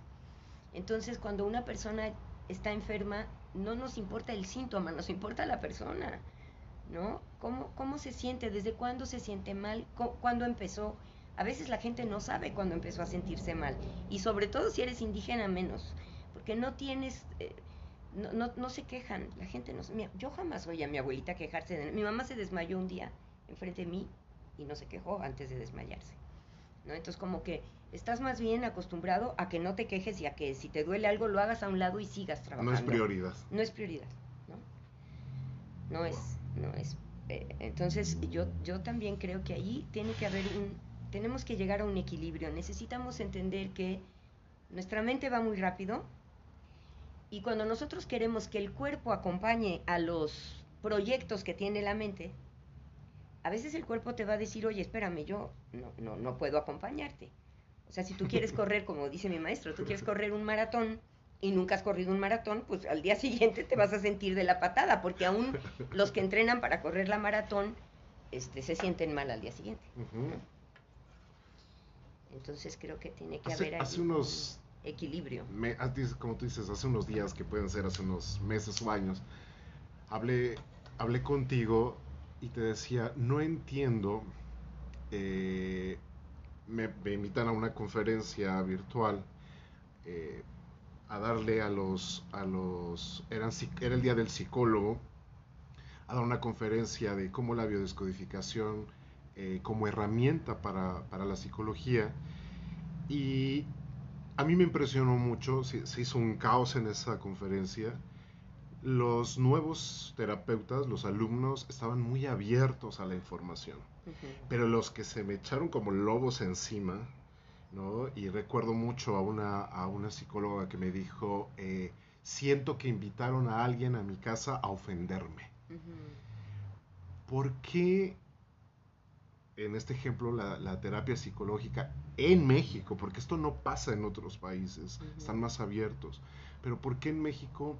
Entonces, cuando una persona está enferma, no nos importa el síntoma, nos importa la persona, ¿no? ¿Cómo, cómo se siente? ¿Desde cuándo se siente mal? ¿Cu- ¿Cuándo empezó? A veces la gente no sabe cuándo empezó a sentirse mal. Y sobre todo si eres indígena menos, porque no tienes... eh, no, no, no se quejan, la gente no... yo jamás oí a mi abuelita quejarse. De, mi mamá se desmayó un día enfrente de mí y no se quejó antes de desmayarse. ¿no? Entonces como que estás más bien acostumbrado a que no te quejes y a que si te duele algo lo hagas a un lado y sigas trabajando. No es prioridad. No es prioridad, ¿no? No es, no es. eh, entonces yo, yo también creo que ahí tiene que haber un, tenemos que llegar a un equilibrio. Necesitamos entender que nuestra mente va muy rápido y cuando nosotros queremos que el cuerpo acompañe a los proyectos que tiene la mente, a veces el cuerpo te va a decir, oye, espérame, yo no, no, no puedo acompañarte. O sea, si tú quieres correr, como dice mi maestro, tú quieres correr un maratón y nunca has corrido un maratón, pues al día siguiente te vas a sentir de la patada, porque aún los que entrenan para correr la maratón este, se sienten mal al día siguiente. Entonces creo que tiene que Hace, haber hace unos, un equilibrio. me- como tú dices, hace unos días, que pueden ser hace unos meses o años, hablé, hablé contigo y te decía, no entiendo, eh, me, invitan a una conferencia virtual eh, a darle a los, a los, eran, era el día del psicólogo, a dar una conferencia de cómo la biodescodificación eh, como herramienta para, para la psicología y a mí me impresionó mucho, se hizo un caos en esa conferencia. Los nuevos terapeutas, los alumnos, estaban muy abiertos a la información, pero los que se me echaron como lobos encima, ¿no? Y recuerdo mucho a una, a una psicóloga que me dijo, eh, siento que invitaron a alguien a mi casa a ofenderme. Ujú. ¿Por qué en este ejemplo la, la terapia psicológica en México, porque esto no pasa en otros países, están más abiertos, pero ¿por qué en México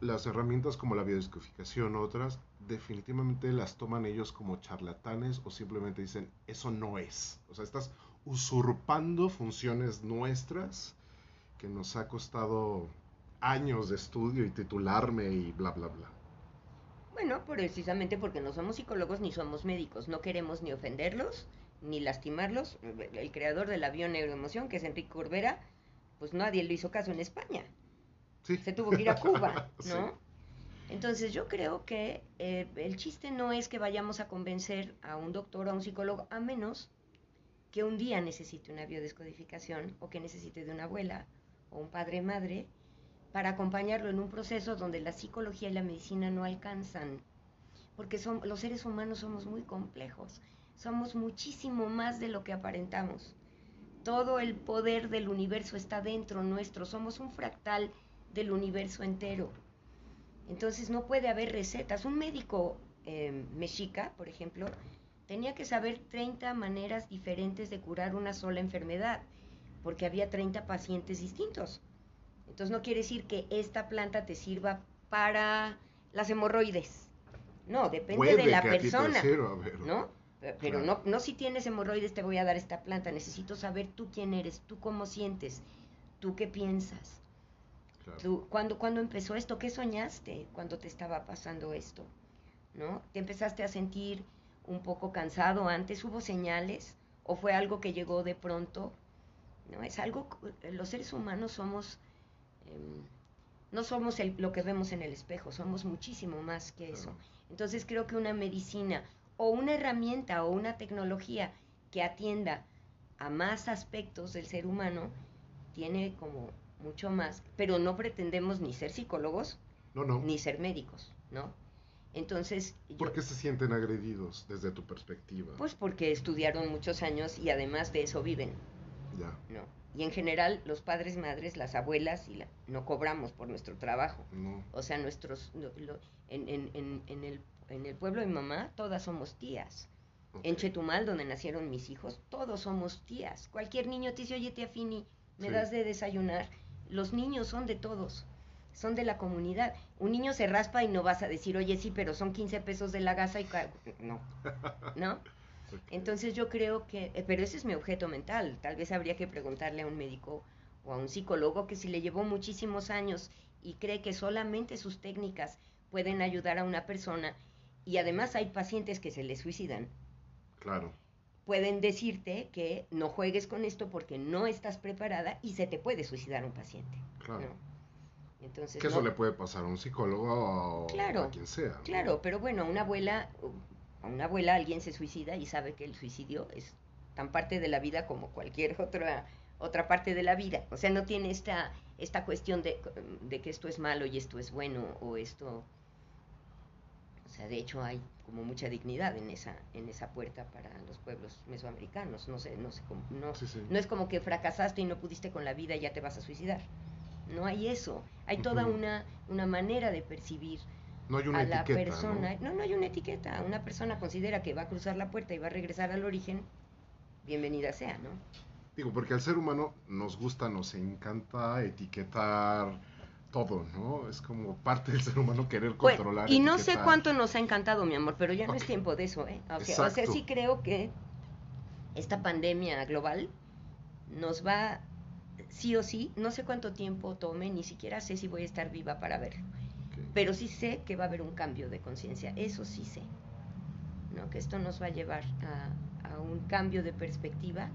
las herramientas como la biodescodificación otras definitivamente las toman ellos como charlatanes o simplemente dicen eso no es? O sea, estás usurpando funciones nuestras que nos ha costado años de estudio y titularme y bla, bla, bla. Bueno, precisamente porque no somos psicólogos ni somos médicos. No queremos ni ofenderlos, ni lastimarlos. El creador de la bioneuroemoción, que es Enrique Corbera, pues nadie le hizo caso en España. Sí. Se tuvo que ir a Cuba, Sí. ¿no? Entonces yo creo que eh, el chiste no es que vayamos a convencer a un doctor o a un psicólogo, a menos que un día necesite una biodescodificación o que necesite de una abuela o un padre madre para acompañarlo en un proceso donde la psicología y la medicina no alcanzan, porque son, los seres humanos somos muy complejos, somos muchísimo más de lo que aparentamos. Todo el poder del universo está dentro nuestro, somos un fractal del universo entero. Entonces no puede haber recetas. Un médico eh, mexica, por ejemplo, tenía que saber 30 maneras diferentes de curar una sola enfermedad, porque había 30 pacientes distintos. Entonces no quiere decir que esta planta te sirva para las hemorroides. No, depende de la persona. ¿No? Pero no, no si tienes hemorroides te voy a dar esta planta. Necesito saber tú quién eres, tú cómo sientes, tú qué piensas. Tú, ¿cuándo, ¿Cuándo empezó esto? ¿Qué soñaste cuando te estaba pasando esto? ¿No? ¿Te empezaste a sentir un poco cansado antes? ¿Hubo señales? ¿O fue algo que llegó de pronto? ¿No? Es algo, los seres humanos somos, em, no somos lo que vemos en el espejo, somos muchísimo más que eso. Entonces creo que una medicina o una herramienta o una tecnología que atienda a más aspectos del ser humano tiene como mucho más, pero no pretendemos ni ser psicólogos, ni ser médicos, ¿no? Entonces... ¿Por qué se sienten agredidos desde tu perspectiva? Pues porque estudiaron muchos años y además de eso viven. Ya. ¿no? Y en general los padres, madres, las abuelas y la, no cobramos por nuestro trabajo. No. O sea, nuestros... en, en, en, en, el, en el pueblo de mi mamá todas somos tías. En Chetumal, donde nacieron mis hijos, todos somos tías. Cualquier niño te dice, oye, tía Fini, ¿me das de desayunar? Los niños son de todos, son de la comunidad. Un niño se raspa y no vas a decir, oye, sí, pero son 15 pesos de la gasa y... No, ¿no? Entonces yo creo que, eh, pero ese es mi objeto mental. Tal vez habría que preguntarle a un médico o a un psicólogo que si le llevó muchísimos años y cree que solamente sus técnicas pueden ayudar a una persona y además hay pacientes que se le suicidan. Claro pueden decirte que no juegues con esto porque no estás preparada y se te puede suicidar un paciente. Claro. Entonces, que eso le puede pasar a un psicólogo o a quien sea. Claro, pero bueno, a una abuela, a una abuela alguien se suicida y sabe que el suicidio es tan parte de la vida como cualquier otra otra parte de la vida. O sea, no tiene esta esta cuestión de, de que esto es malo y esto es bueno o esto o sea, de hecho hay como mucha dignidad en esa, en esa puerta para los pueblos mesoamericanos. No sé, no sé no, no es como que fracasaste y no pudiste con la vida y ya te vas a suicidar. No hay eso. Hay toda una, una manera de percibir no hay una a la persona. ¿no? ¿no? hay una etiqueta. Una persona considera que va a cruzar la puerta y va a regresar al origen, bienvenida sea, ¿no? Digo, porque al ser humano nos gusta, nos encanta etiquetar, todo, ¿no? Es como parte del ser humano querer controlar. y no sé cuánto nos ha encantado, mi amor, pero ya no es tiempo de eso, ¿eh? O sea, sí creo que esta pandemia global nos va, sí o sí, no sé cuánto tiempo tome, ni siquiera sé si voy a estar viva para verlo. Pero sí sé que va a haber un cambio de conciencia, eso sí sé. ¿no? Que esto nos va a llevar a, a un cambio de perspectiva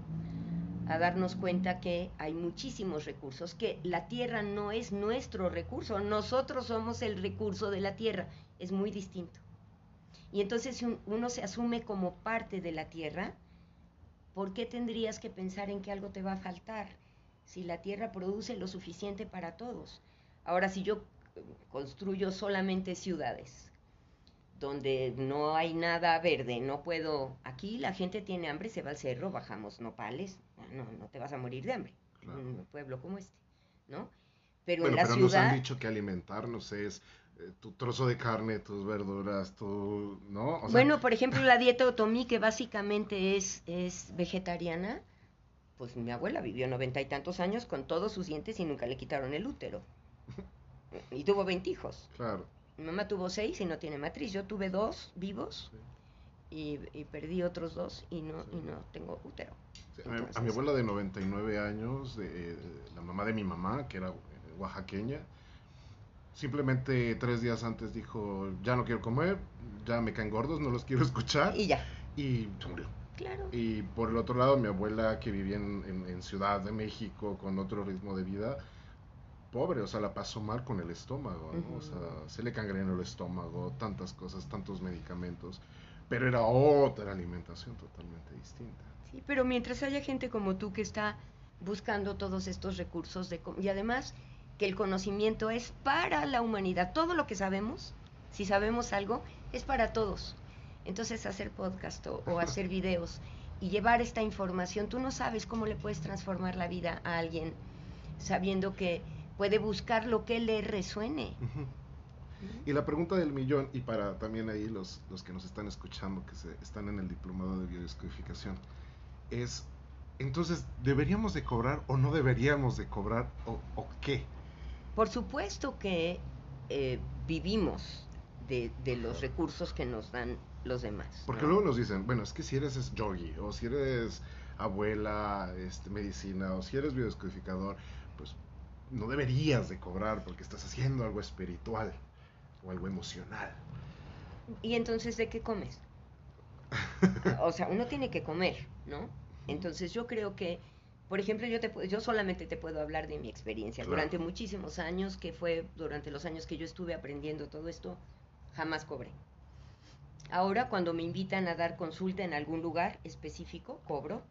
a darnos cuenta que hay muchísimos recursos, que la tierra no es nuestro recurso, nosotros somos el recurso de la tierra, es muy distinto. Y entonces si uno se asume como parte de la tierra, ¿por qué tendrías que pensar en que algo te va a faltar si la tierra produce lo suficiente para todos? Ahora, si yo construyo solamente ciudades, donde no hay nada verde, no puedo, aquí la gente tiene hambre, se va al cerro, bajamos nopales, no, no te vas a morir de hambre, en un pueblo como este, ¿no? Pero en la pero nos han dicho que alimentarnos es eh, tu trozo de carne, tus verduras, tu, ¿no? bueno, por ejemplo, la dieta otomí, que básicamente es, es vegetariana, pues mi abuela vivió noventa y tantos años con todos sus dientes y nunca le quitaron el útero. y tuvo veinte hijos. Claro. Mi mamá tuvo seis y no tiene matriz. Yo tuve dos vivos y, perdí otros dos y no, y no tengo útero. a, mi abuela de 99 años, de, la mamá de mi mamá, que era eh, oaxaqueña, simplemente tres días antes dijo, ya no quiero comer, ya me caen gordos, no los quiero escuchar. Y ya. Y se murió. Claro. Y por el otro lado, mi abuela que vivía en, en Ciudad de México con otro ritmo de vida, pobre, o sea, la pasó mal con el estómago, ¿no? O sea, se le cangrenó el estómago, tantas cosas, tantos medicamentos, pero era otra alimentación totalmente distinta. Sí, pero mientras haya gente como tú que está buscando todos estos recursos de, y además que el conocimiento es para la humanidad, todo lo que sabemos, si sabemos algo, es para todos. Entonces hacer podcast o, o hacer videos y llevar esta información, tú no sabes cómo le puedes transformar la vida a alguien sabiendo que puede buscar lo que le resuene. Y la pregunta del millón, y para también ahí los, los que nos están escuchando, que se, están en el diplomado de biodescodificación, es, entonces, ¿deberíamos de cobrar o no deberíamos de cobrar o, o qué? Por supuesto que eh, vivimos de, de, los recursos que nos dan los demás. Porque ¿no? luego nos dicen, bueno, es que si eres yogi, o si eres abuela, este, medicina, o si eres biodescodificador, no deberías de cobrar porque estás haciendo algo espiritual o algo emocional. ¿Y entonces de qué comes? o sea, uno tiene que comer, ¿no? Entonces yo creo que, por ejemplo, yo, te, yo solamente te puedo hablar de mi experiencia. Claro. Durante muchísimos años, que fue durante los años que yo estuve aprendiendo todo esto, jamás cobré. Ahora, cuando me invitan a dar consulta en algún lugar específico, cobro.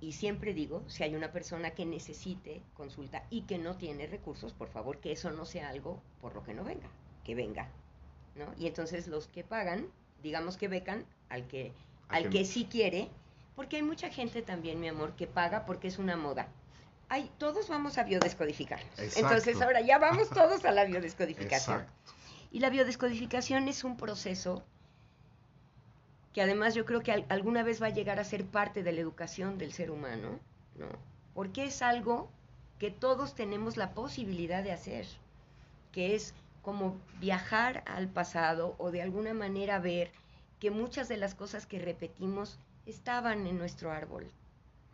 Y siempre digo, si hay una persona que necesite consulta y que no tiene recursos, por favor, que eso no sea algo por lo que no venga, que venga. ¿no? Y entonces los que pagan, digamos que becan al que, al que sí quiere, porque hay mucha gente también, mi amor, que paga porque es una moda. Ay, todos vamos a biodescodificar. Exacto. Entonces ahora ya vamos todos a la biodescodificación. Exacto. Y la biodescodificación es un proceso que además yo creo que al, alguna vez va a llegar a ser parte de la educación del ser humano, ¿no? Porque es algo que todos tenemos la posibilidad de hacer, que es como viajar al pasado o de alguna manera ver que muchas de las cosas que repetimos estaban en nuestro árbol,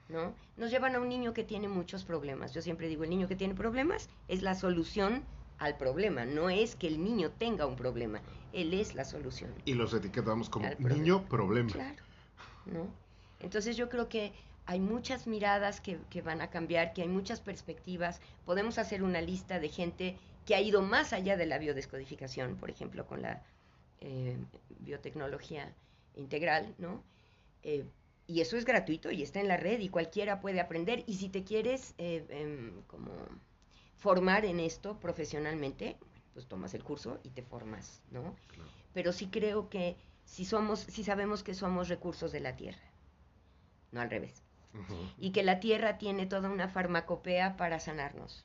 ¿no? Nos llevan a un niño que tiene muchos problemas. Yo siempre digo, el niño que tiene problemas es la solución al problema, no es que el niño tenga un problema, él es la solución. Y los etiquetamos como problema. niño problema. Claro, ¿no? Entonces yo creo que hay muchas miradas que, que, van a cambiar, que hay muchas perspectivas. Podemos hacer una lista de gente que ha ido más allá de la biodescodificación, por ejemplo, con la eh, biotecnología integral, ¿no? Eh, y eso es gratuito y está en la red y cualquiera puede aprender. Y si te quieres eh, em, como formar en esto profesionalmente, pues tomas el curso y te formas, ¿no? Claro. Pero sí creo que si somos, si sabemos que somos recursos de la tierra, no al revés, y que la tierra tiene toda una farmacopea para sanarnos,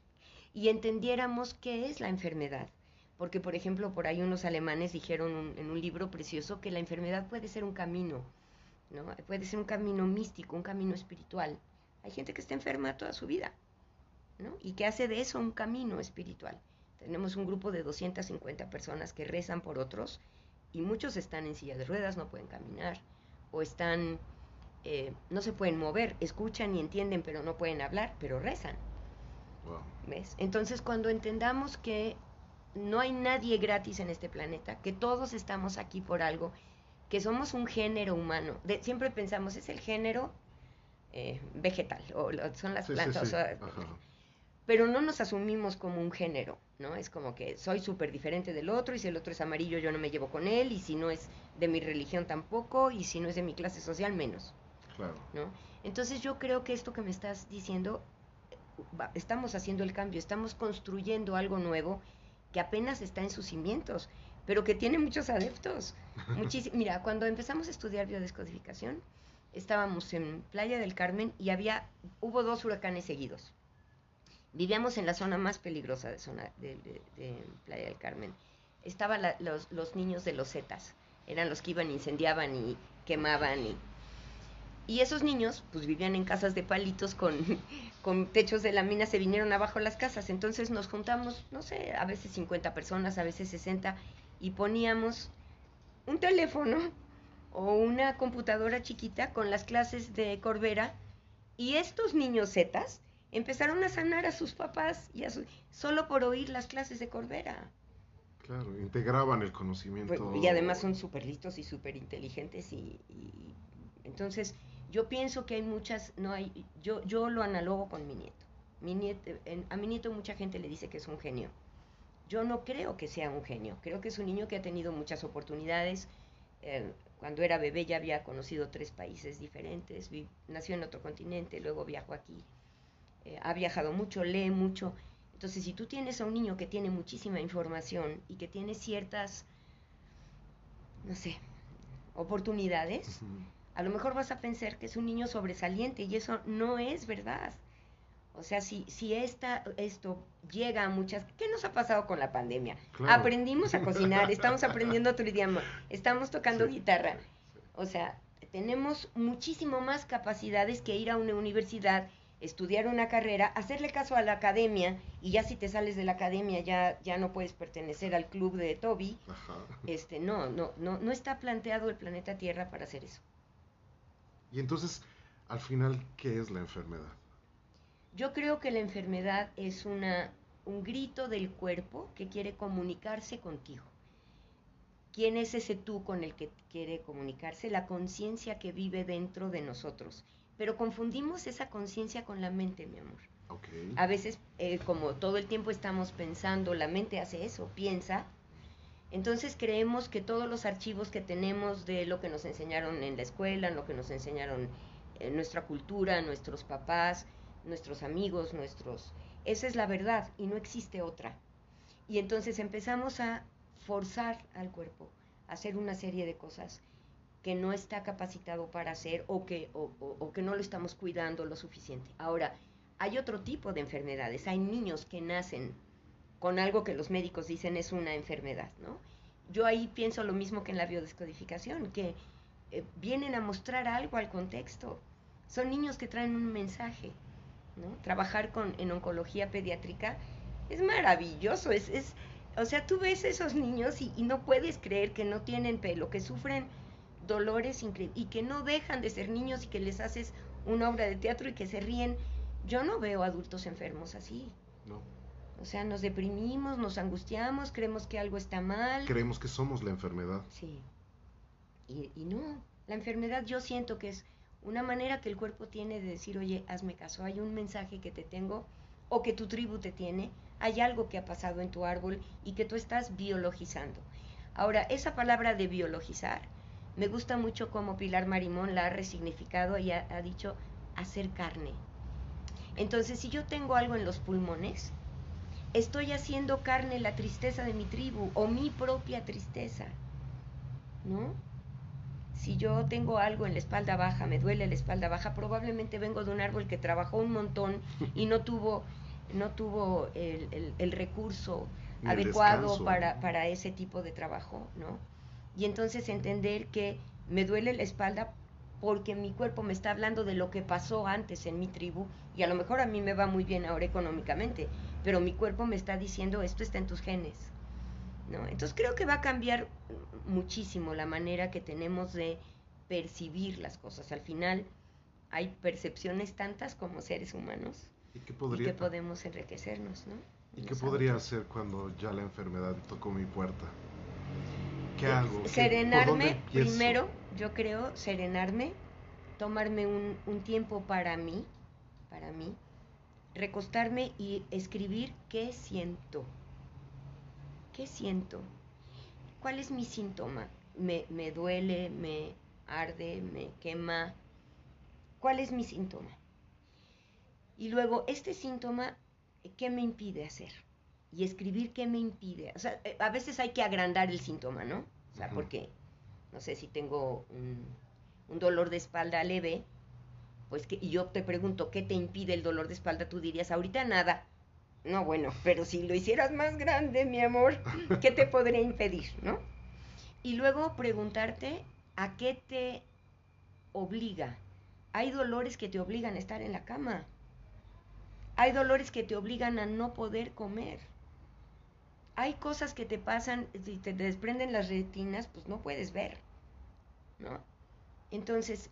y entendiéramos qué es la enfermedad, porque por ejemplo por ahí unos alemanes dijeron un- en un libro precioso que la enfermedad puede ser un camino, ¿no? Puede ser un camino místico, un camino espiritual. Hay gente que está enferma toda su vida, ¿no? Y que hace de eso un camino espiritual. Tenemos un grupo de 250 personas que rezan por otros y muchos están en silla de ruedas, no pueden caminar o están, eh, no se pueden mover, escuchan y entienden pero no pueden hablar, pero rezan. Wow. ¿Ves? Entonces, cuando entendamos que no hay nadie gratis en este planeta, que todos estamos aquí por algo, que somos un género humano, de- siempre pensamos, es el género eh, vegetal, o lo- son las Sí, sí, plantas, sí. o sea, Ajá. Pero no nos asumimos como un género, ¿no? Es como que soy súper diferente del otro, y si el otro es amarillo, yo no me llevo con él, y si no es de mi religión tampoco, y si no es de mi clase social, menos. Claro. ¿no? Entonces yo creo que esto que me estás diciendo, estamos haciendo el cambio, estamos construyendo algo nuevo que apenas está en sus cimientos, pero que tiene muchos adeptos. Muchísi- Mira, cuando empezamos a estudiar biodescodificación, estábamos en Playa del Carmen y había, hubo dos huracanes seguidos. Vivíamos en la zona más peligrosa de, zona de, Playa del Carmen. Estaban los, los niños de los Zetas, eran los que iban, incendiaban y quemaban y y esos niños, pues vivían en casas de palitos con, con techos de lámina, se vinieron abajo las casas. Entonces nos juntamos, no sé, a veces 50 personas, a veces 60, y poníamos un teléfono o una computadora chiquita con las clases de Corbera. Y estos niños zetas empezaron a sanar a sus papás y a su- solo por oír las clases de Corbera. Claro, integraban el conocimiento. Pues, y además son súper listos y súper inteligentes y, y- entonces yo pienso que hay muchas, no hay, yo, yo lo analogo con mi nieto. Mi nieto en- a mi nieto mucha gente le dice que es un genio. Yo no creo que sea un genio, creo que es un niño que ha tenido muchas oportunidades. eh, cuando era bebé ya había conocido tres países diferentes, vi- nació en otro continente, luego viajó aquí. Eh, ha viajado mucho, lee mucho. Entonces, si tú tienes a un niño que tiene muchísima información y que tiene ciertas, no sé, oportunidades, a lo mejor vas a pensar que es un niño sobresaliente y eso no es verdad. O sea, si, si esta, esto llega a muchas... ¿Qué nos ha pasado con la pandemia? Claro. Aprendimos a cocinar, estamos aprendiendo otro idioma, estamos tocando Sí. guitarra. O sea, tenemos muchísimo más capacidades que ir a una universidad, estudiar una carrera, hacerle caso a la academia y ya si te sales de la academia ya, ya no puedes pertenecer al club de Toby. Ajá. Este, no, no, no, no está planteado el planeta Tierra para hacer eso. Y entonces, al final, ¿qué es la enfermedad? Yo creo que la enfermedad es una, un grito del cuerpo que quiere comunicarse contigo. ¿Quién es ese tú con el que quiere comunicarse? La conciencia que vive dentro de nosotros. Pero confundimos esa conciencia con la mente, mi amor. A veces, eh, como todo el tiempo estamos pensando, la mente hace eso, piensa. Entonces creemos que todos los archivos que tenemos de lo que nos enseñaron en la escuela, lo que nos enseñaron en nuestra cultura, nuestros papás, nuestros amigos, nuestros... Esa es la verdad y no existe otra. Y entonces empezamos a forzar al cuerpo a hacer una serie de cosas que no está capacitado para hacer o que, o, que no lo estamos cuidando lo suficiente. Ahora, hay otro tipo de enfermedades. Hay niños que nacen con algo que los médicos dicen es una enfermedad, ¿no? Yo ahí pienso lo mismo que en la biodescodificación, que eh, vienen a mostrar algo al contexto. Son niños que traen un mensaje, ¿no? Trabajar con, en oncología pediátrica es maravilloso, es, es, o sea, tú ves esos niños y no puedes creer que no tienen pelo, que sufren dolores increíbles y que no dejan de ser niños y que les haces una obra de teatro y que se ríen. Yo no veo adultos enfermos así. No. O sea, nos deprimimos, nos angustiamos, creemos que algo está mal. Creemos que somos la enfermedad. Sí. Y, y no, la enfermedad yo siento que es una manera que el cuerpo tiene de decir, oye, hazme caso, hay un mensaje que te tengo o que tu tribu te tiene, hay algo que ha pasado en tu árbol y que tú estás biologizando. Ahora, esa palabra de biologizar, me gusta mucho como Pilar Marimón la ha resignificado y ha, ha dicho hacer carne. Entonces, si yo tengo algo en los pulmones, estoy haciendo carne la tristeza de mi tribu o mi propia tristeza, ¿no? Si yo tengo algo en la espalda baja, me duele la espalda baja, probablemente vengo de un árbol que trabajó un montón y no tuvo, no tuvo el, el- el recurso el adecuado para, para ese tipo de trabajo, ¿no? Y entonces entender que me duele la espalda porque mi cuerpo me está hablando de lo que pasó antes en mi tribu y a lo mejor a mí me va muy bien ahora económicamente, pero mi cuerpo me está diciendo esto está en tus genes. ¿no? Entonces creo que va a cambiar muchísimo la manera que tenemos de percibir las cosas. Al final hay percepciones tantas como seres humanos ¿Y qué y podría, que podemos enriquecernos, ¿no? ¿y qué podría hacer cuando ya la enfermedad tocó mi puerta? ¿Qué hago? ¿Qué- por dónde Serenarme, primero, yo creo, serenarme, tomarme un, un tiempo para mí, para mí, recostarme y escribir qué siento. ¿Qué siento? ¿Cuál es mi síntoma? ¿Me, me duele, me arde, me quema? ¿Cuál es mi síntoma? Y luego, este síntoma, ¿qué me impide hacer? Y escribir qué me impide. O sea, eh, a veces hay que agrandar el síntoma, ¿no? O sea, porque, no sé, si tengo un, un dolor de espalda leve, pues que, y yo te pregunto, ¿qué te impide el dolor de espalda? Tú dirías, ahorita nada. No, bueno, pero si lo hicieras más grande, mi amor, ¿qué te podría impedir, no? Y luego preguntarte, ¿a qué te obliga? Hay dolores que te obligan a estar en la cama. Hay dolores que te obligan a no poder comer. Hay cosas que te pasan, si te desprenden las retinas, pues no puedes ver, ¿no? Entonces,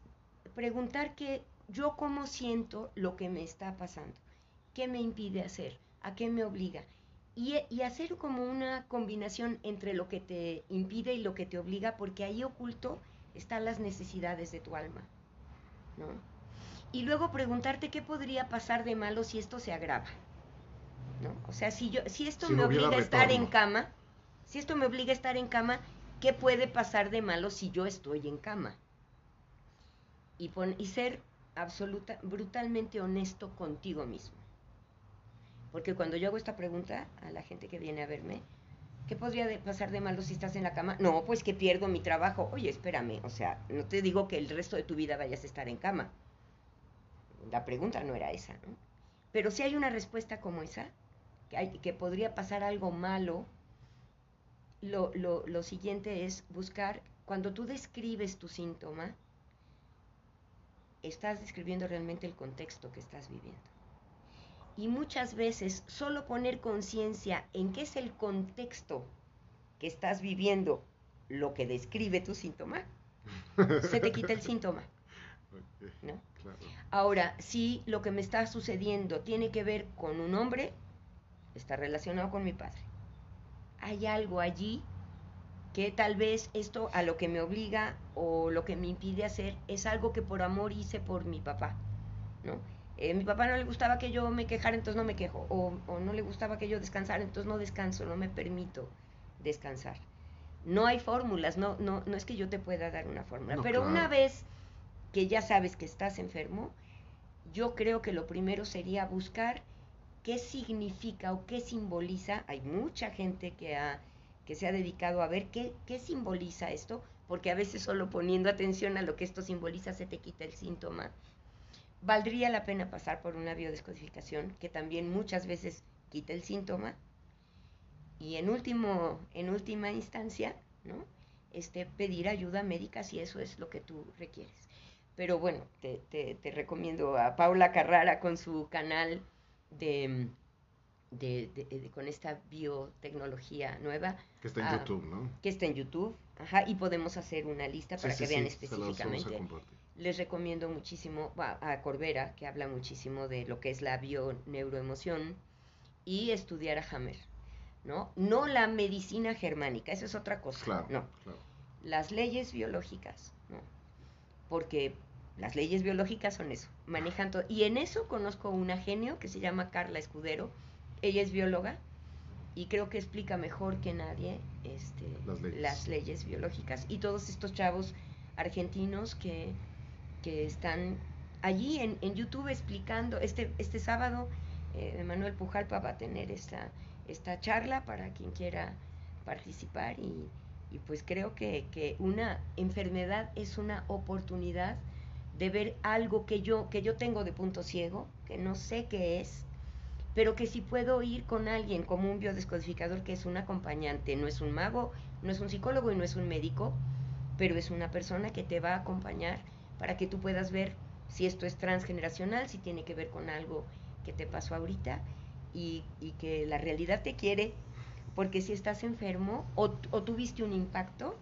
preguntar que yo cómo siento lo que me está pasando, qué me impide hacer, a qué me obliga. Y, y hacer como una combinación entre lo que te impide y lo que te obliga, porque ahí oculto están las necesidades de tu alma, ¿no? Y luego preguntarte qué podría pasar de malo si esto se agrava, ¿no? O sea, si yo, si esto Si me no obliga a estar en cama, si esto me obliga a estar en cama, ¿qué puede pasar de malo si yo estoy en cama? Y, pon- y ser absoluta, brutalmente honesto contigo mismo. Porque cuando yo hago esta pregunta a la gente que viene a verme, ¿qué podría de- pasar de malo si estás en la cama? No, pues que pierdo mi trabajo. Oye, espérame, o sea, no te digo que el resto de tu vida vayas a estar en cama. La pregunta no era esa, ¿no? Pero si hay una respuesta como esa, que, hay, que podría pasar algo malo, lo, lo, lo siguiente es buscar, cuando tú describes tu síntoma, estás describiendo realmente el contexto que estás viviendo. Y muchas veces solo poner conciencia en qué es el contexto que estás viviendo, lo que describe tu síntoma, se te quita el síntoma. ¿no? Ahora, si lo que me está sucediendo tiene que ver con un hombre, está relacionado con mi padre. Hay algo allí que tal vez esto a lo que me obliga o lo que me impide hacer es algo que por amor hice por mi papá, ¿no? Eh, mi papá no le gustaba que yo me quejara, entonces no me quejo, o, o, no le gustaba que yo descansara, entonces no descanso, no me permito descansar. No hay fórmulas, no, no, no es que yo te pueda dar una fórmula, No, pero claro. una vez que ya sabes que estás enfermo, yo creo que lo primero sería buscar qué significa o qué simboliza. Hay mucha gente que, ha, que se ha dedicado a ver qué, qué simboliza esto, porque a veces solo poniendo atención a lo que esto simboliza se te quita el síntoma. Valdría la pena pasar por una biodescodificación que también muchas veces quita el síntoma. Y en, último, en última instancia, ¿no? este, pedir ayuda médica si eso es lo que tú requieres. Pero bueno, te, te, te recomiendo a Paula Carrara con su canal de, de, de- de- con esta biotecnología nueva, Que está en Ah, YouTube, ¿no? que está en YouTube, ajá, y podemos hacer una lista para Sí, que sí, vean sí, específicamente. Les recomiendo muchísimo a, a Corbera, que habla muchísimo de lo que es la bioneuroemoción, y estudiar a Hammer, ¿no? No la medicina germánica, eso es otra cosa, Claro, no claro. las leyes biológicas, ¿no? Porque las leyes biológicas son eso, manejan todo. Y en eso conozco una genio que se llama Carla Escudero, ella es bióloga y creo que explica mejor que nadie este, Las leyes. las leyes biológicas. Y todos estos chavos argentinos que, que están allí en, en YouTube explicando, este, este sábado eh, Manuel Pujalpa va a tener esta, esta charla para quien quiera participar y, y pues creo que, que una enfermedad es una oportunidad de ver algo que yo, que yo tengo de punto ciego, que no sé qué es, pero que si puedo ir con alguien como un biodescodificador que es un acompañante, no es un mago, no es un psicólogo y no es un médico, pero es una persona que te va a acompañar para que tú puedas ver si esto es transgeneracional, si tiene que ver con algo que te pasó ahorita y, y que la realidad te quiere, porque si estás enfermo o, o tuviste un impacto,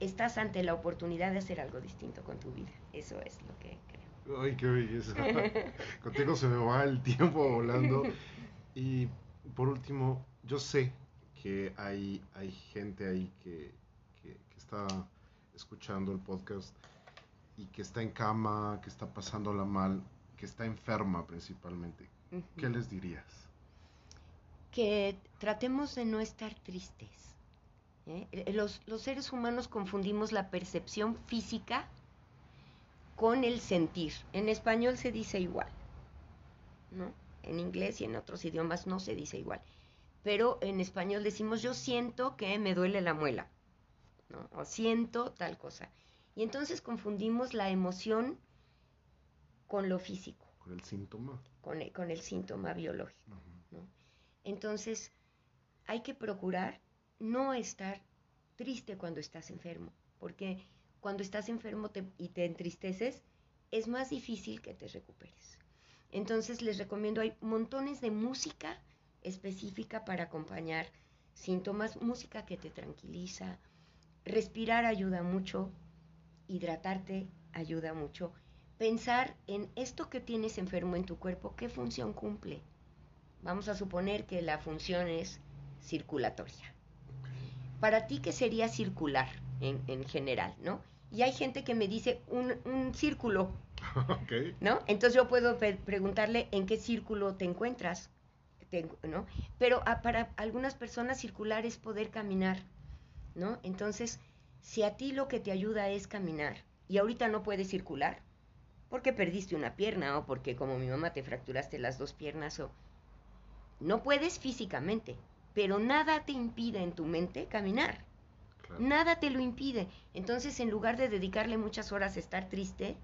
estás ante la oportunidad de hacer algo distinto con tu vida. Eso es lo que creo. Ay, qué belleza. Contigo se me va el tiempo volando. Y por último, yo sé que hay, hay gente ahí que, que- que está escuchando el podcast y que está en cama, que está pasándola mal, que está enferma principalmente. ¿Qué les dirías? que tratemos de no estar tristes. ¿Eh? Eh, Los, los seres humanos confundimos la percepción física con el sentir. En español se dice igual, ¿no? En inglés y en otros idiomas no se dice igual. Pero en español decimos yo siento que me duele la muela, ¿no? O siento tal cosa. Y entonces confundimos la emoción con lo físico, Con el síntoma. con el, con el síntoma biológico. Entonces, hay que procurar no estar triste cuando estás enfermo, porque cuando estás enfermo y te entristeces, es más difícil que te recuperes. Entonces, les recomiendo, hay montones de música específica para acompañar síntomas, música que te tranquiliza, respirar ayuda mucho, hidratarte ayuda mucho, pensar en esto que tienes enfermo en tu cuerpo, qué función cumple. Vamos a suponer que la función es circulatoria. Para ti, ¿qué sería circular en, en general, no? Y hay gente que me dice un, un círculo. ¿no? Entonces yo puedo preguntarle en qué círculo te encuentras, te- ¿no? Pero ah, para algunas personas circular es poder caminar, ¿no? Entonces, si a ti lo que te ayuda es caminar y ahorita no puedes circular, porque perdiste una pierna o porque como mi mamá te fracturaste las dos piernas o no puedes físicamente, pero nada te impide en tu mente caminar. Claro. Nada te lo impide. Entonces, en lugar de dedicarle muchas horas a estar triste,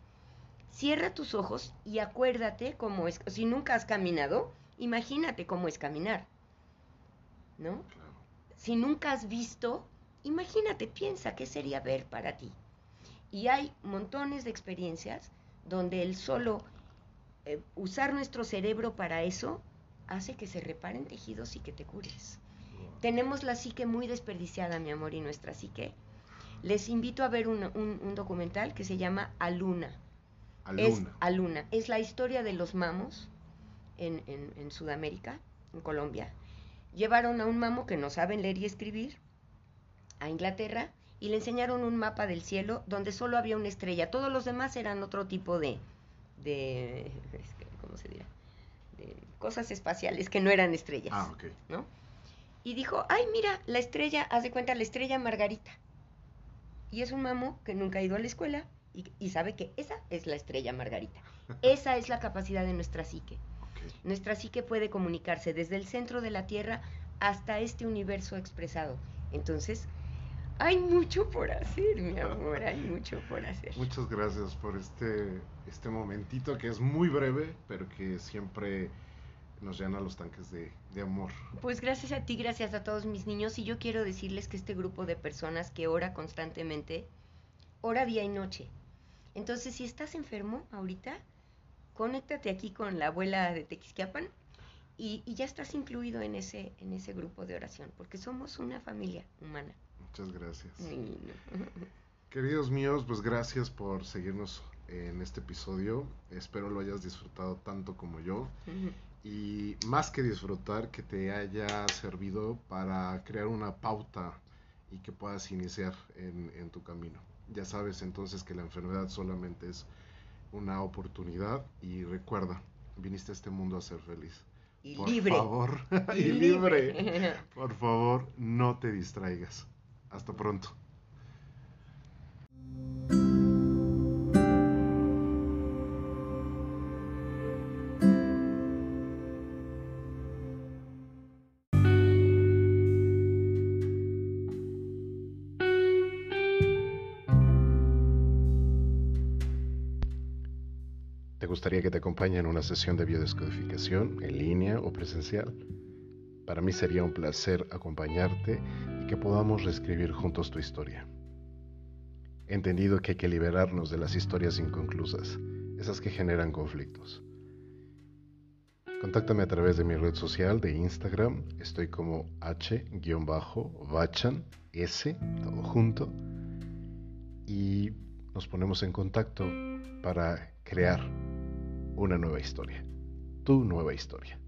Cierra tus ojos y acuérdate cómo es, si nunca has caminado, imagínate cómo es caminar, ¿no? Si nunca has visto, imagínate, piensa qué sería ver para ti. Y hay montones de experiencias donde el solo eh, usar nuestro cerebro para eso hace que se reparen tejidos y que te cures. Tenemos la psique muy desperdiciada, mi amor, y nuestra psique. Les invito a ver un, documental que se llama Aluna. Aluna. Es Aluna. Es la historia de los mamos en, en Sudamérica, en Colombia. Llevaron a un mamo que no saben leer y escribir a Inglaterra y le enseñaron un mapa del cielo donde solo había una estrella. Todos los demás eran otro tipo de, de ¿cómo se dirá? De cosas espaciales que no eran estrellas. Ah, ok. ¿No? Y dijo, ay, mira, la estrella, haz de cuenta, la estrella Margarita. Y es un mamo que nunca ha ido a la escuela y, sabe que esa es la estrella Margarita. esa es la capacidad de nuestra psique. Nuestra psique puede comunicarse desde el centro de la Tierra hasta este universo expresado. Entonces, hay mucho por hacer, mi amor, hay mucho por hacer. Muchas gracias por este, este momentito que es muy breve, pero que siempre nos llena los tanques de, de, amor. Pues gracias a ti, gracias a todos mis niños, y yo quiero decirles que este grupo de personas que ora constantemente, ora día y noche. Entonces, si estás enfermo ahorita, conéctate aquí con la abuela de Tequisquiapan y, y ya estás incluido en ese, en ese grupo de oración, porque somos una familia humana. Muchas gracias. Queridos míos, pues gracias por seguirnos en este episodio. Espero lo hayas disfrutado tanto como yo. Y más que disfrutar, que te haya servido para crear una pauta y que puedas iniciar en, en tu camino. Ya sabes entonces que la enfermedad solamente es una oportunidad y recuerda, viniste a este mundo a ser feliz. Y Por libre. favor, y libre. Por favor, no te distraigas. Hasta pronto. Gustaría que te acompañe en una sesión de biodescodificación en línea o presencial? Para mí sería un placer acompañarte y que podamos reescribir juntos tu historia. He entendido que hay que liberarnos de las historias inconclusas, esas que generan conflictos. Contáctame a través de mi red social de Instagram, estoy como h-bachan, s, todo junto, y nos ponemos en contacto para crear una nueva historia, tu nueva historia.